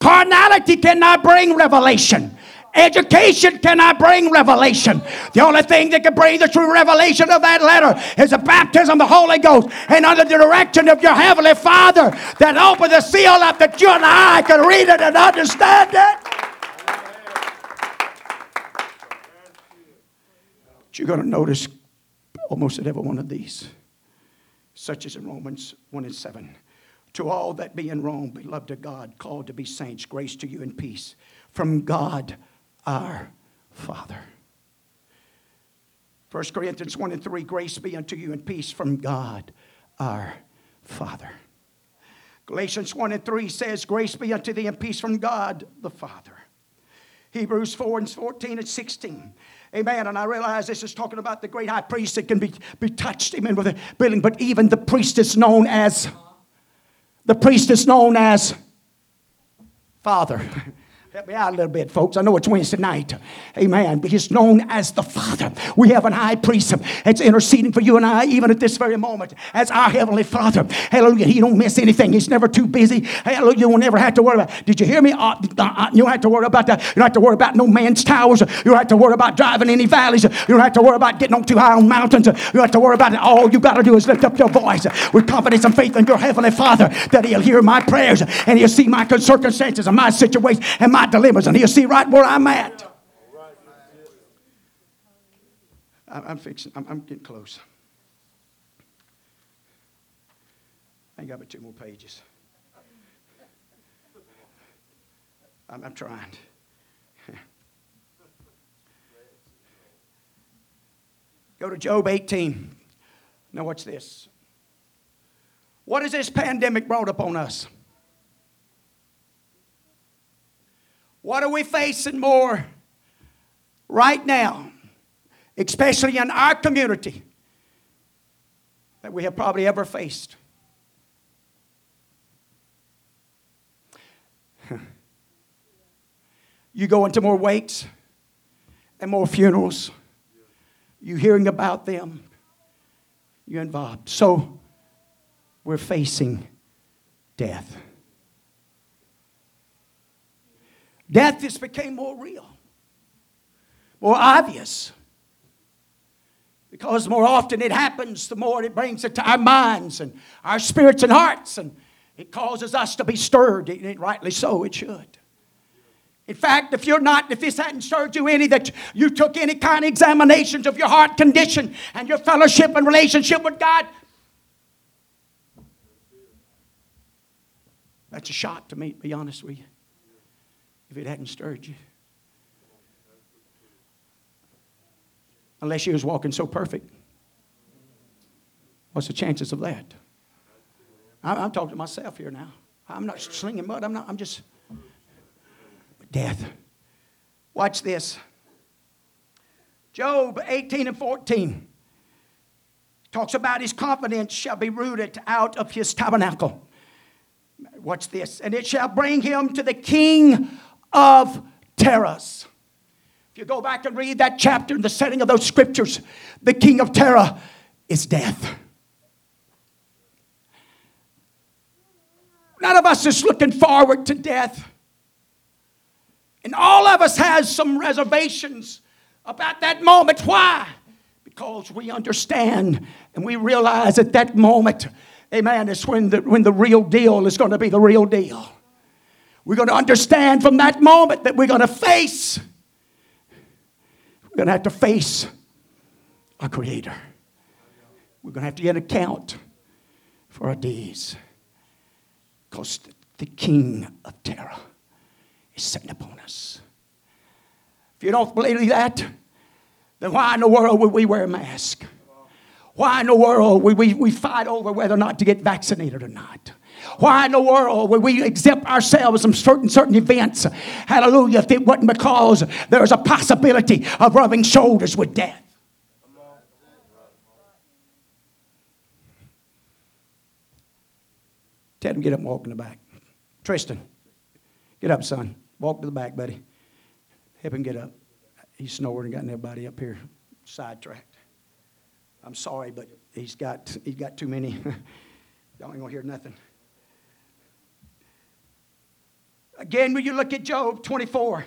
Carnality cannot bring revelation. Education cannot bring revelation. The only thing that can bring the true revelation of that letter is the baptism of the Holy Ghost and under the direction of your Heavenly Father that open the seal up that you and I can read it and understand it. But you're going to notice almost at every one of these, such as in Romans 1 and 7. To all that be in Rome, beloved of God, called to be saints, grace to you and peace from God our Father. 1 Corinthians 1 and 3 Grace be unto you and peace from God our Father. Galatians 1 and 3 says, Grace be unto thee and peace from God the Father. Hebrews 4 and 14 and 16. Amen. And I realize this is talking about the great high priest that can be, be touched, amen, with a building. But even the priest is known as, the priest is known as Father. Help me out a little bit, folks. I know it's Wednesday night. Amen. But he's known as the Father. We have an high priest that's interceding for you and I, even at this very moment, as our Heavenly Father. Hallelujah. He don't miss anything. He's never too busy. Hallelujah. You will never have to worry about. Did you hear me? Uh, uh, you don't have to worry about that. You don't have to worry about no man's towers. You don't have to worry about driving any valleys. You don't have to worry about getting on too high on mountains. You don't have to worry about it. All you got to do is lift up your voice with confidence and faith in your Heavenly Father that He'll hear my prayers and He'll see my circumstances and my situation and my deliverance, and He'll see right where I'm at. I'm fixing, I'm, I'm getting close. I ain't got but two more pages. I'm, I'm trying. Go to Job 18. Now, watch this. What has this pandemic brought upon us? What are we facing more right now especially in our community, that we have probably ever faced. You go into more wakes and more funerals. You hearing about them. You're involved. So we're facing death. Death has became more real, more obvious. Because the more often it happens, the more it brings it to our minds and our spirits and hearts, and it causes us to be stirred. And rightly so, it should. In fact, if you're not, if this hadn't stirred you any, that you took any kind of examinations of your heart condition and your fellowship and relationship with God, that's a shock to me, to be honest with you, if it hadn't stirred you. Unless you was walking so perfect. What's the chances of that? I'm, I'm talking to myself here now. I'm not slinging mud. I'm not, I'm just death. Watch this. Job 18 and 14 talks about his confidence shall be rooted out of his tabernacle. Watch this. And it shall bring him to the king of terrors. If you go back and read that chapter in the setting of those scriptures, the king of terror is death. None of us is looking forward to death. And all of us has some reservations about that moment. Why? Because we understand and we realize at that moment, amen, is when the, when the real deal is going to be the real deal. We're going to understand from that moment that we're going to face, we're going to have to face our Creator. We're going to have to get an account for our deeds. Because the King of terror is sitting upon us. If you don't believe that, then why in the world would we wear a mask? Why in the world would we, we fight over whether or not to get vaccinated or not? Why in the world would we exempt ourselves from certain certain events? Hallelujah! If it wasn't because there's a possibility of rubbing shoulders with death. Tell him get up and walk in the back. Tristan, get up, son. Walk to the back, buddy. Help him get up. He's snoring and got everybody up here sidetracked. I'm sorry, but he's got he's got too many. Y'all ain't gonna hear nothing. Again, when you look at Job 24,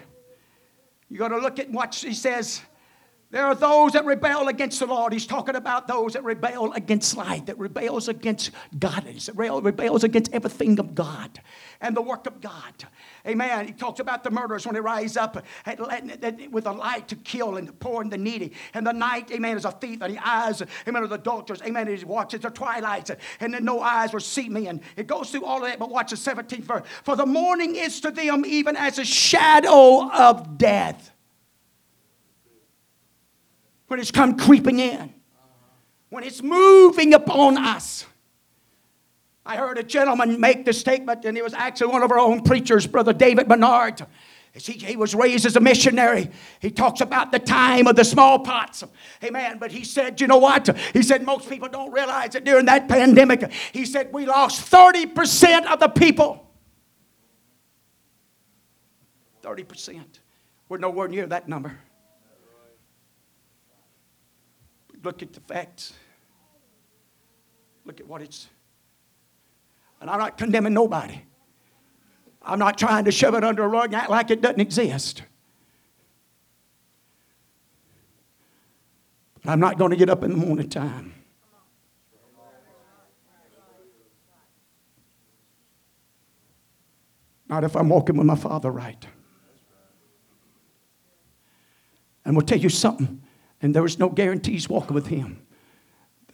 you got to look at what he says. There are those that rebel against the Lord. He's talking about those that rebel against light, that rebels against godliness, that rebels against everything of God and the work of God. Amen. He talks about the murderers when they rise up with a light to kill and the poor and the needy. And the night, amen, is a thief, and the eyes, amen, of the adulterers. Amen. He watches the twilight, and then no eyes will see me. And it goes through all of that, but watch the 17th verse. For the morning is to them even as a shadow of death when it's come creeping in, when it's moving upon us. I heard a gentleman make the statement, and it was actually one of our own preachers, Brother David Bernard. He, he was raised as a missionary. He talks about the time of the smallpox. Amen. But he said, you know what? He said, most people don't realize that during that pandemic, he said, we lost 30% of the people. 30%. We're nowhere near that number. Look at the facts. Look at what it's. And I'm not condemning nobody. I'm not trying to shove it under a rug and act like it doesn't exist. But I'm not going to get up in the morning time. Not if I'm walking with my Father right. And we'll tell you something. And there was no guarantees walking with him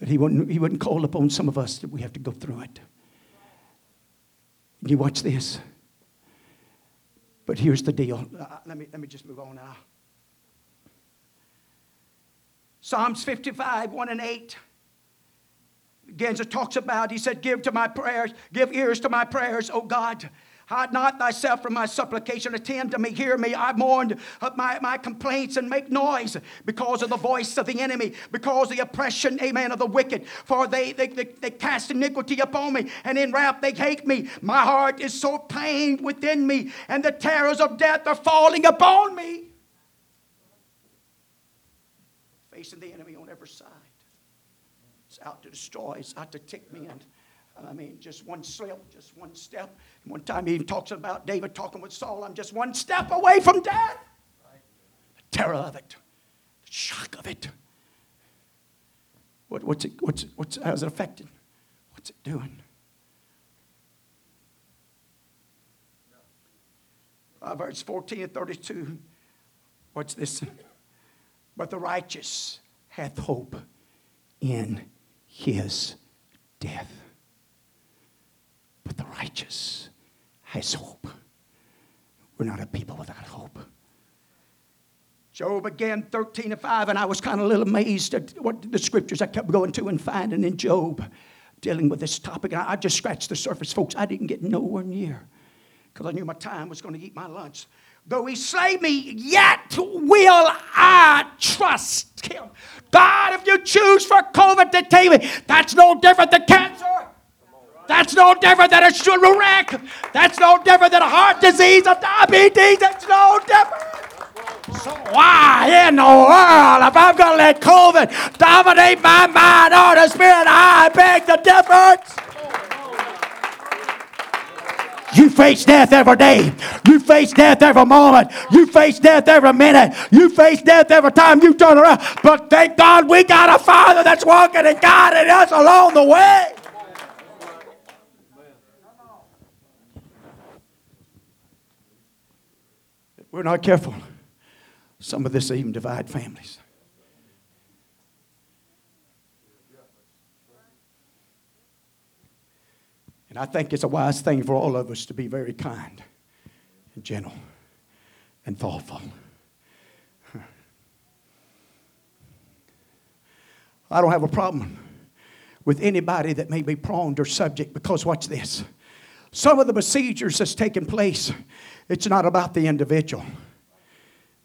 that he wouldn't, he wouldn't call upon some of us that we have to go through it. You watch this. But here's the deal. Uh, let, me, let me just move on now. Psalms 55, 1 and 8. Again, it talks about, he said, Give to my prayers, give ears to my prayers, O God. Hide not thyself from my supplication. Attend to me, hear me. I mourned my, my complaints and make noise because of the voice of the enemy, because of the oppression, amen, of the wicked. For they, they, they, they cast iniquity upon me, and in wrath they hate me. My heart is so pained within me, and the terrors of death are falling upon me. Facing the enemy on every side. It's out to destroy, it's out to tick me. And I mean, just one slip, just one step. And one time he even talks about David talking with Saul, I'm just one step away from death. The terror of it, the shock of it. What, what's it, what's, what's, how's it affecting? What's it doing? Verse 14 and 32. What's this? But the righteous hath hope in his death. But the righteous has hope. We're not a people without hope. Job again, 13 to 5, and I was kind of a little amazed at what the scriptures I kept going to and finding in Job dealing with this topic. And I just scratched the surface, folks. I didn't get nowhere near because I knew my time was going to eat my lunch. Though he slay me, yet will I trust him. God, if you choose for COVID to take me, that's no different than cancer. That's no different than a sugar wreck. That's no different than a heart disease, a diabetes. That's no different. So why in the world, if I'm going to let COVID dominate my mind or the spirit, I beg the difference. You face death every day. You face death every moment. You face death every minute. You face death every time you turn around. But thank God we got a Father that's walking and guiding us along the way. We're not careful. Some of this even divide families. And I think it's a wise thing for all of us to be very kind and gentle and thoughtful. I don't have a problem with anybody that may be prone or subject because watch this. Some of the procedures that's taking place, it's not about the individual.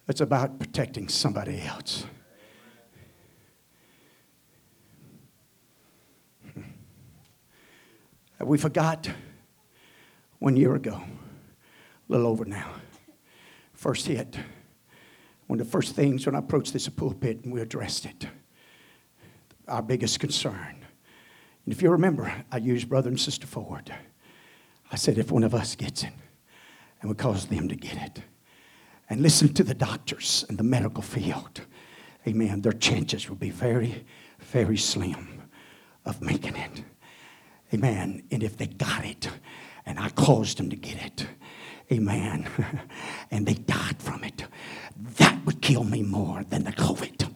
It's about protecting somebody else. We forgot one year ago, a little over now, first hit. One of the first things when I approached this pulpit and we addressed it, our biggest concern. And if you remember, I used Brother and Sister Ford. I said, if one of us gets it, and we cause them to get it, and listen to the doctors in the medical field, amen, their chances will be very, very slim of making it. Amen. And if they got it, and I caused them to get it, amen, and they died from it, that would kill me more than the COVID.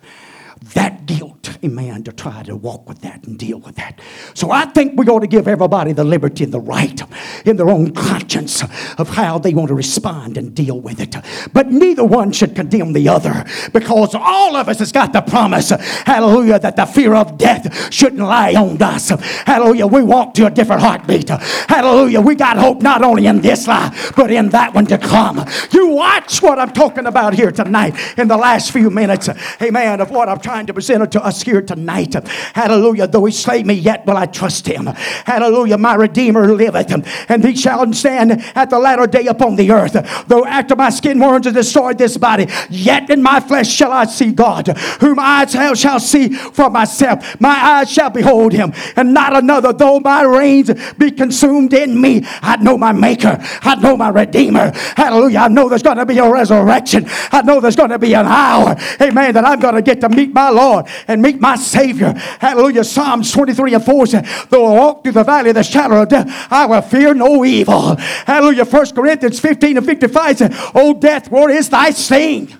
That guilt, amen, to try to walk with that and deal with that. So I think we ought to give everybody the liberty and the right in their own conscience of how they want to respond and deal with it. But neither one should condemn the other because all of us has got the promise, hallelujah, that the fear of death shouldn't lie on us. Hallelujah, we walk to a different heartbeat. Hallelujah, we got hope not only in this life, but in that one to come. You watch what I'm talking about here tonight in the last few minutes, amen, of what I'm trying to present to us here tonight. Hallelujah. Though he slay me, yet will I trust him. Hallelujah. My Redeemer liveth, and he shall stand at the latter day upon the earth. Though after my skin worms have destroyed this body, yet in my flesh shall I see God, whom I shall see for myself. My eyes shall behold him, and not another. Though my reins be consumed in me, I know my Maker. I know my Redeemer. Hallelujah. I know there's going to be a resurrection. I know there's going to be an hour, amen, that I'm going to get to meet my Lord and meet my Savior. Hallelujah. Psalms 23 and 4 says, Though I walk through the valley of the shadow of death, I will fear no evil. Hallelujah. 1 Corinthians 15 and 55 says, O death, where is thy sting?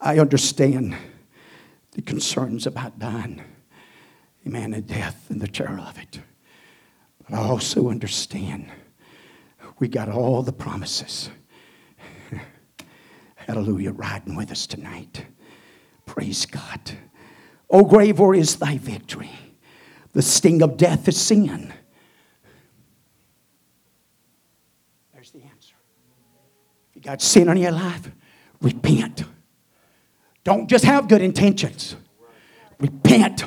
I understand the concerns about dying, amen, and death and the terror of it. But I also understand we got all the promises. Hallelujah, riding with us tonight. Praise God. Oh, o grave, where is thy victory? The sting of death is sin. There's the answer. If you got sin in your life, repent. Don't just have good intentions. Repent.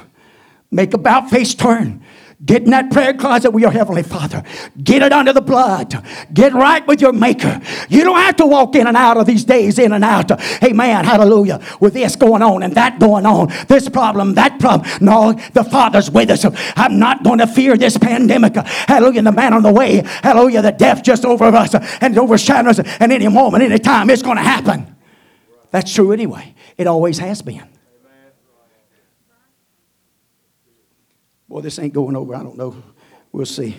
Make about face turn. Get in that prayer closet with your Heavenly Father. Get it under the blood. Get right with your Maker. You don't have to walk in and out of these days, in and out. Hey, man, hallelujah. With this going on and that going on, this problem, that problem. No, the Father's with us. I'm not going to fear this pandemic. Hallelujah. The man on the way. Hallelujah. The death just over us and overshadows us. And any moment, any time, it's going to happen. That's true anyway. It always has been. Boy, this ain't going over. I don't know. We'll see.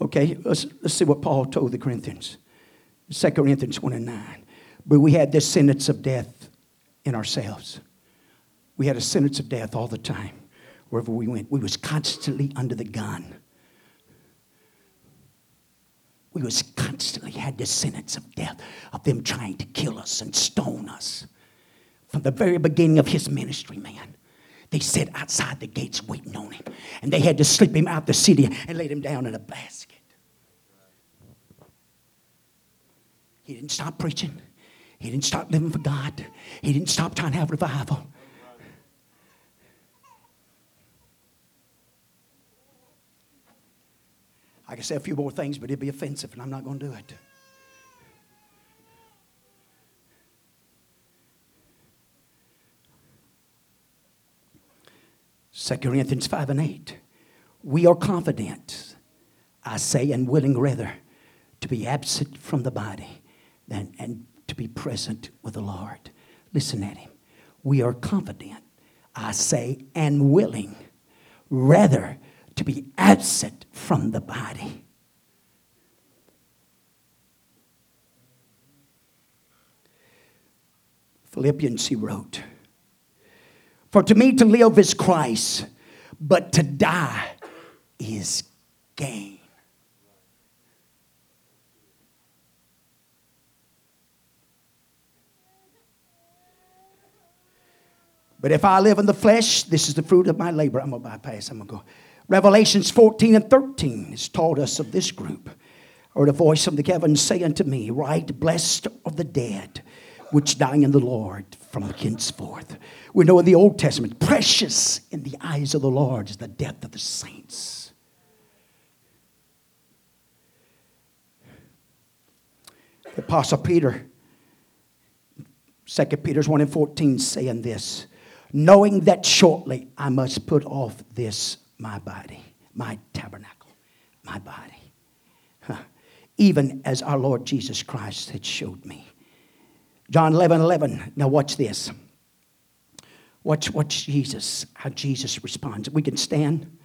okay, let's, let's see what Paul told the Corinthians. 2 Corinthians 1 and 9. But we had this sentence of death in ourselves. We had a sentence of death all the time, wherever we went. We was constantly under the gun. We was constantly had this sentence of death of them trying to kill us and stone us from the very beginning of his ministry, man. They sat outside the gates waiting on him. And they had to slip him out the city and laid him down in a basket. He didn't stop preaching. He didn't stop living for God. He didn't stop trying to have revival. I could say a few more things, but it'd be offensive, and I'm not going to do it. 2 Corinthians 5 and 8. We are confident, I say, and willing rather to be absent from the body than and to be present with the Lord. Listen at him. We are confident, I say, and willing rather to be absent from the body. Philippians, he wrote, for to me to live is Christ, but to die is gain. But if I live in the flesh, this is the fruit of my labor. I'm going to bypass. I'm going to go. Revelations 14 and 13 has taught us of this group. Or the voice of the heavens say unto me, Right, blessed are the dead which die in the Lord from henceforth. We know in the Old Testament, precious in the eyes of the Lord is the death of the saints. The Apostle Peter, 2 Peter's 1 and 14, saying this knowing that shortly I must put off this my body, my tabernacle, my body, huh. even as our Lord Jesus Christ had showed me. John 11 11. Now, watch this. Watch, watch Jesus, how Jesus responds. We can stand.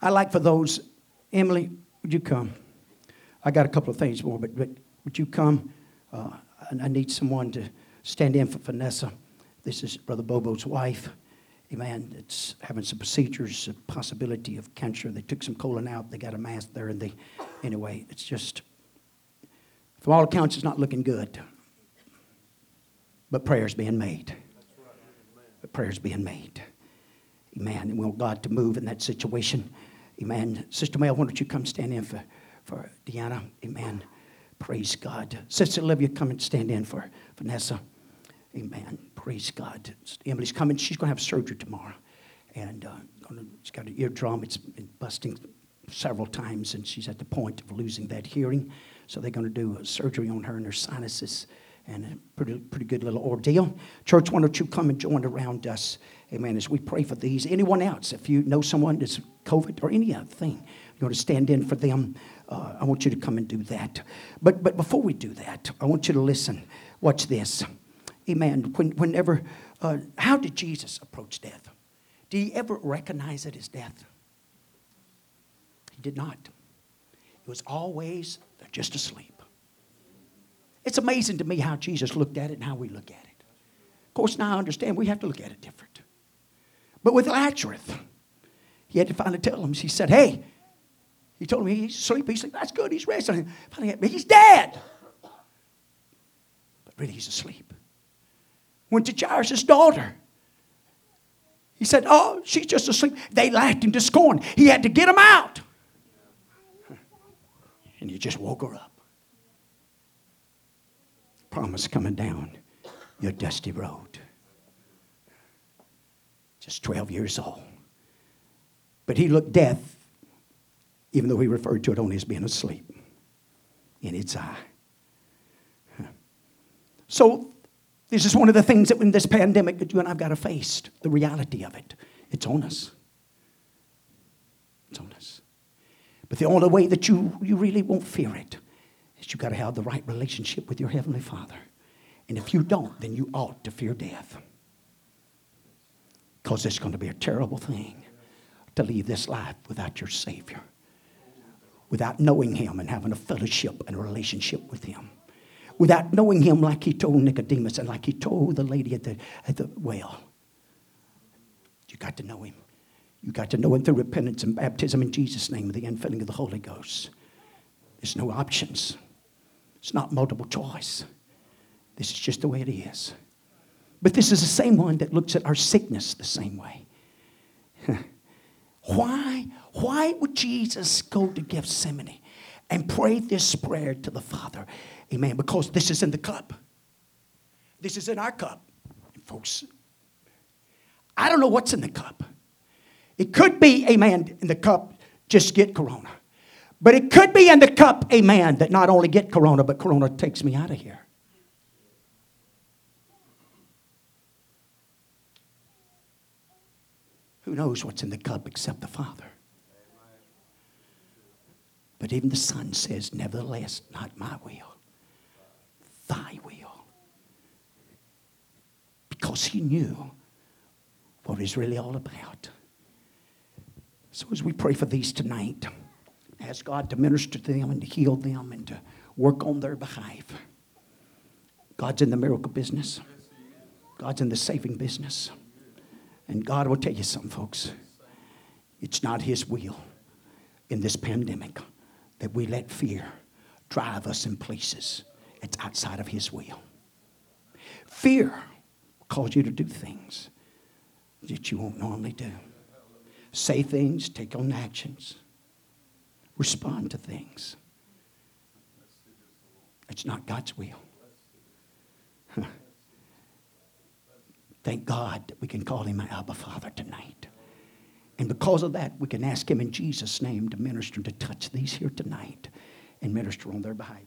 I like for those, Emily, would you come? I got a couple of things more, but, but would you come? Uh, I need someone to stand in for Vanessa. This is Brother Bobo's wife. Amen. It's having some procedures, a possibility of cancer. They took some colon out. They got a mass there, and they, anyway, it's just, from all accounts, it's not looking good. But prayers being made. But prayers being made. Amen. And we want God to move in that situation. Amen. Sister Mel, why don't you come stand in for, for Deanna? Amen. Praise God. Sister Olivia, come and stand in for Vanessa. Amen. Praise God. Emily's coming. She's going to have surgery tomorrow. And uh, she's got an eardrum. It's been busting several times, and she's at the point of losing that hearing. So they're going to do a surgery on her and her sinuses. And a pretty, pretty good little ordeal. Church, why don't you come and join around us? Amen. As we pray for these. Anyone else, if you know someone that's COVID or any other thing, you want to stand in for them, uh, I want you to come and do that. But, but before we do that, I want you to listen. Watch this. Amen. When, whenever, uh, how did Jesus approach death? Did he ever recognize it as death? He did not. It was always, they're just asleep. It's amazing to me how Jesus looked at it and how we look at it. Of course, now I understand we have to look at it different. But with Lazarus, he had to finally tell him, he said, Hey, He told me he's asleep. He's asleep. That's good. He's resting. Finally, he's dead. But really, he's asleep. Went to Jairus' daughter. He said, Oh, she's just asleep. They laughed him to scorn. He had to get him out. And he just woke her up. Promise coming down your dusty road. Just 12 years old. But he looked death, even though he referred to it only as being asleep, in its eye. So, this is one of the things that in this pandemic that you and I've got to face the reality of it. It's on us. It's on us. But the only way that you, you really won't fear it is you've got to have the right relationship with your Heavenly Father. And if you don't, then you ought to fear death. Because it's going to be a terrible thing to leave this life without your Savior, without knowing Him and having a fellowship and a relationship with Him, without knowing Him like He told Nicodemus and like He told the lady at the, at the well. You got to know Him. You got to know Him through repentance and baptism in Jesus' name, with the infilling of the Holy Ghost. There's no options. It's not multiple choice. This is just the way it is. But this is the same one that looks at our sickness the same way. why, why would Jesus go to Gethsemane and pray this prayer to the Father? Amen. Because this is in the cup. This is in our cup. And folks, I don't know what's in the cup. It could be, amen, in the cup, just get corona. But it could be in the cup, amen, that not only get corona, but corona takes me out of here. Who knows what's in the cup except the Father? But even the Son says, Nevertheless, not my will, thy will. Because he knew what it's really all about. So as we pray for these tonight, ask God to minister to them and to heal them and to work on their behalf. God's in the miracle business. God's in the saving business. And God will tell you something, folks. It's not His will in this pandemic that we let fear drive us in places it's outside of His will. Fear cause you to do things that you won't normally do. Say things, take on actions, respond to things. It's not God's will. Thank God that we can call him Abba Father tonight. And because of that, we can ask him in Jesus' name to minister, to touch these here tonight and minister on their behalf.